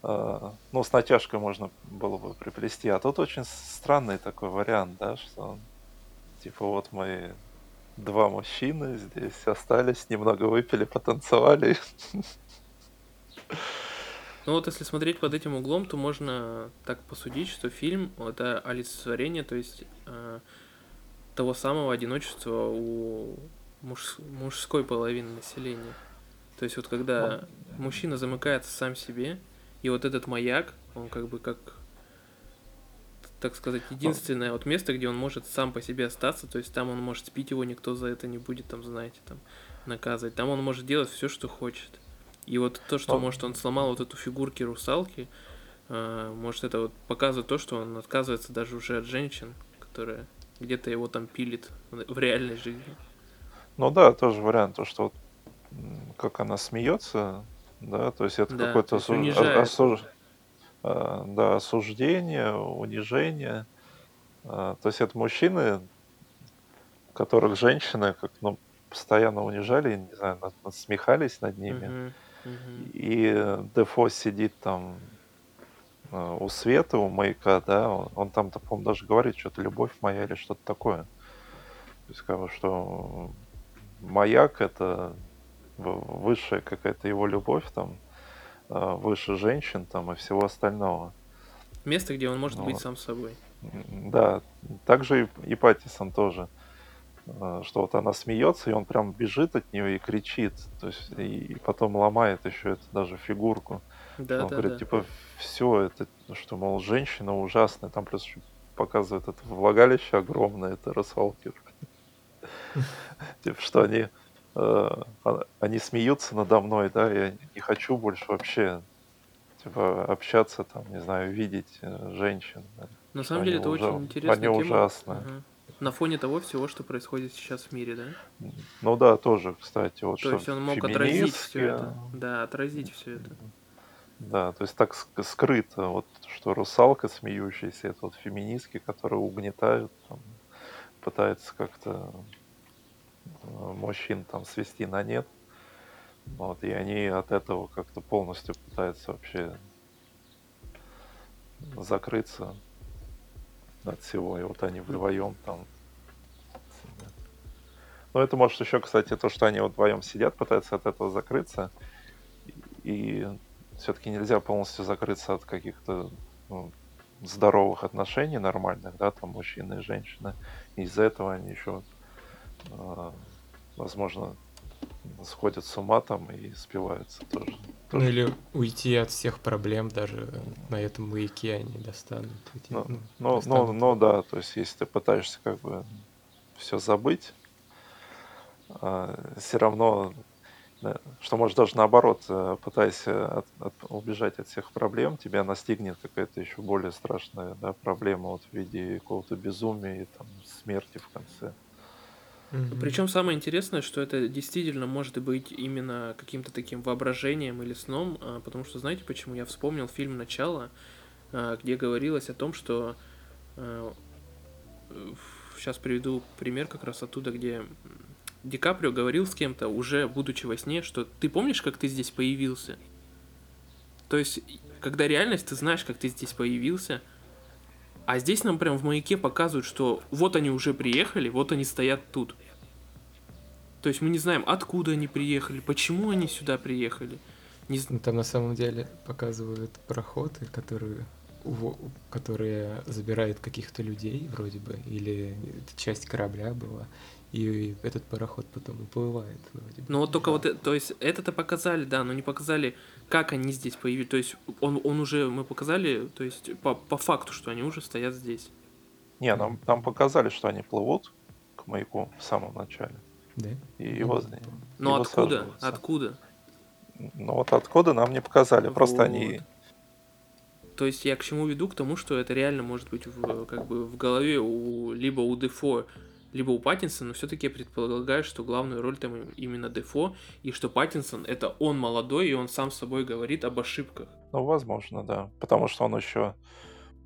э, ну, с натяжкой можно было бы приплести, а тут очень странный такой вариант, да, что, типа, вот мы два мужчины здесь остались, немного выпили, потанцевали, Ну вот если смотреть под этим углом, то можно так посудить, что фильм это олицетворение, то есть э, того самого одиночества у муж- мужской половины населения. То есть вот когда мужчина замыкается сам себе, и вот этот маяк, он как бы как, так сказать, единственное вот место, где он может сам по себе остаться, то есть там он может спить, его никто за это не будет, там, знаете, там, наказывать. Там он может делать все, что хочет. И вот то, что, Ну, может, он сломал вот эту фигурки русалки, э, может, это вот показывает то, что он отказывается даже уже от женщин, которые где-то его там пилит в реальной жизни. Ну да, тоже вариант, то, что вот, как она смеется, да, то есть это Да, какое-то осу- осуж- а, да, осуждение, унижение. А, То есть это мужчины, которых женщины как ну, постоянно унижали, не знаю, насмехались над ними. Мгм, мгм. И э, Дефо сидит там э, у света, у маяка, да, он, он там-то, по-моему, даже говорит что-то «любовь моя» или что-то такое. То есть, как бы, что маяк — это высшая какая-то его любовь, там, э, выше женщин там и всего остального. Место, где он может Ну быть сам собой. Да, также и, и Паттисон тоже, э, что вот она смеется, и он прям бежит от нее и кричит, то есть и, и потом ломает еще это даже фигурку. Да, он да, говорит, да. типа, все, это, что, мол, женщина ужасная, там плюс показывает это влагалище огромное, это русалки. Типа, что они, они смеются надо мной, да, я не хочу больше вообще, типа, общаться, там, не знаю, видеть э, женщин. да, На самом деле это ужа- очень интересная Они тема. ужасные. Ага. На фоне того всего, что происходит сейчас в мире, да? Ну да, тоже, кстати, вот То что есть он мог отразить все это. Да, отразить все это. Да, то есть так ск- скрыто, вот что русалка смеющаяся, это вот феминистки, которые угнетают, там, пытаются как-то э, мужчин там свести на нет. Вот, и они от этого как-то полностью пытаются вообще закрыться от всего. И вот они вдвоем там. Ну, это может еще, кстати, то, что они вот вдвоем сидят, пытаются от этого закрыться. И все-таки нельзя полностью закрыться от каких-то ну, здоровых отношений нормальных, да, там мужчины и женщины. Из-за этого они еще, возможно, сходят с ума там и спиваются тоже. Ну или уйти от всех проблем даже на этом маяке они достанут. Ну, ну, ну, ну, достанут. ну да, то есть если ты пытаешься как бы все забыть, все равно, да, что может даже наоборот, э, пытаясь э, от- от- убежать от всех проблем, тебя настигнет какая-то еще более страшная да, проблема вот в виде какого-то безумия и там, смерти в конце. Мгм. Причем самое интересное, что это действительно может быть именно каким-то таким воображением или сном, а, потому что знаете почему? Я вспомнил фильм «Начало», а, где говорилось о том, что... Сейчас приведу пример как раз оттуда, где Ди Каприо говорил с кем-то, уже будучи во сне, что ты помнишь, как ты здесь появился? То есть, когда реальность, ты знаешь, как ты здесь появился, а здесь нам прям в маяке показывают, что вот они уже приехали, вот они стоят тут. То есть мы не знаем, откуда они приехали, почему они сюда приехали. Не... Ну, там на самом деле показывают пароходы, которые которые забирают каких-то людей вроде бы, или часть корабля была, и этот пароход потом уплывает вроде бы. Ну вот только вот, э, то есть это-то показали, да, но не показали, как они здесь появились. То есть он, он уже, мы показали, то есть по, по факту, что они уже стоят здесь. Не, нам, нам показали, что они плывут к маяку в самом начале. Да? И его, Но его откуда? Откуда? Ну вот откуда нам не показали, вот. просто они то есть я к чему веду? К тому, что это реально может быть в, как бы в голове у, либо у Дефо, либо у Паттинсона, но все-таки я предполагаю, что главную роль там именно Дефо, и что Паттинсон это он молодой, и он сам с собой говорит об ошибках. Ну, возможно, да. Потому что он еще,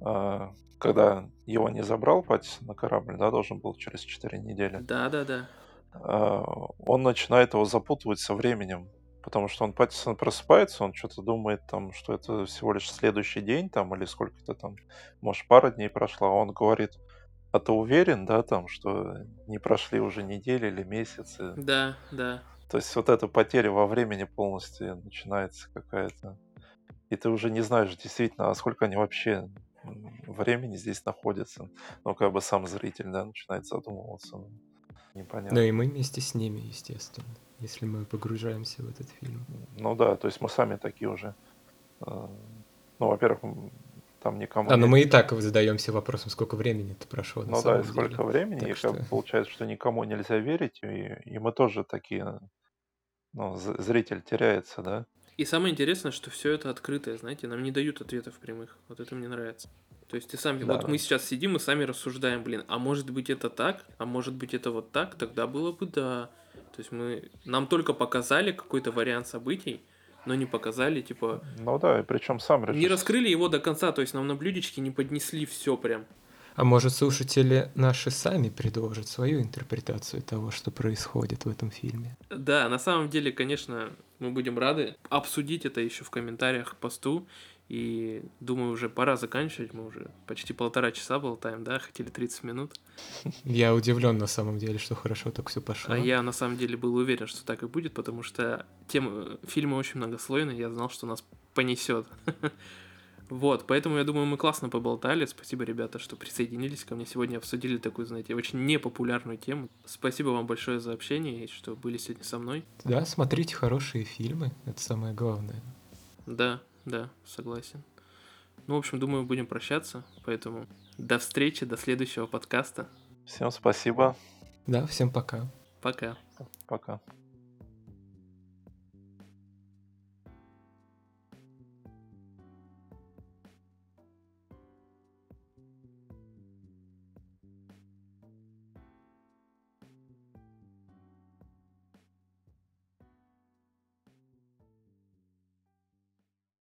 э, когда его не забрал Паттинсон на корабль, да, должен был через 4 недели. Да, да, да. Э, он начинает его запутывать со временем потому что он Паттисон просыпается, он что-то думает там, что это всего лишь следующий день там или сколько-то там, может, пара дней прошла, он говорит, а ты уверен, да, там, что не прошли уже недели или месяцы? Да, да. То есть вот эта потеря во времени полностью начинается какая-то. И ты уже не знаешь действительно, а сколько они вообще времени здесь находятся. Ну, как бы сам зритель, да, начинает задумываться. Непонятно. Ну и мы вместе с ними, естественно если мы погружаемся в этот фильм. Ну да, то есть мы сами такие уже. Э, ну, во-первых, там никому. А, ну мы и так задаемся вопросом, сколько времени это прошло. Ну да, и сколько времени, так и что... получается, что никому нельзя верить, и, и мы тоже такие, ну, зритель теряется, да. И самое интересное, что все это открытое, знаете, нам не дают ответов прямых. Вот это мне нравится. То есть ты сам, да. вот мы сейчас сидим и сами рассуждаем, блин, а может быть это так, а может быть это вот так, тогда было бы да. То есть мы, нам только показали какой-то вариант событий, но не показали, типа... Ну да, и причем сам режиссер... Не раскрыли его до конца, то есть нам на блюдечке не поднесли все прям. А может, слушатели наши сами предложат свою интерпретацию того, что происходит в этом фильме? Да, на самом деле, конечно, мы будем рады обсудить это еще в комментариях к посту и думаю, уже пора заканчивать. Мы уже почти полтора часа болтаем, да? Хотели 30 минут. Я удивлен на самом деле, что хорошо так все пошло. А я на самом деле был уверен, что так и будет, потому что тема фильма очень многослойная, я знал, что нас понесет. Вот, поэтому я думаю, мы классно поболтали. Спасибо, ребята, что присоединились ко мне сегодня, обсудили такую, знаете, очень непопулярную тему. Спасибо вам большое за общение и что были сегодня со мной. Да, смотрите хорошие фильмы, это самое главное. Да, да, согласен. Ну, в общем, думаю, будем прощаться, поэтому до встречи, до следующего подкаста. Всем спасибо. Да, всем пока. Пока. Пока.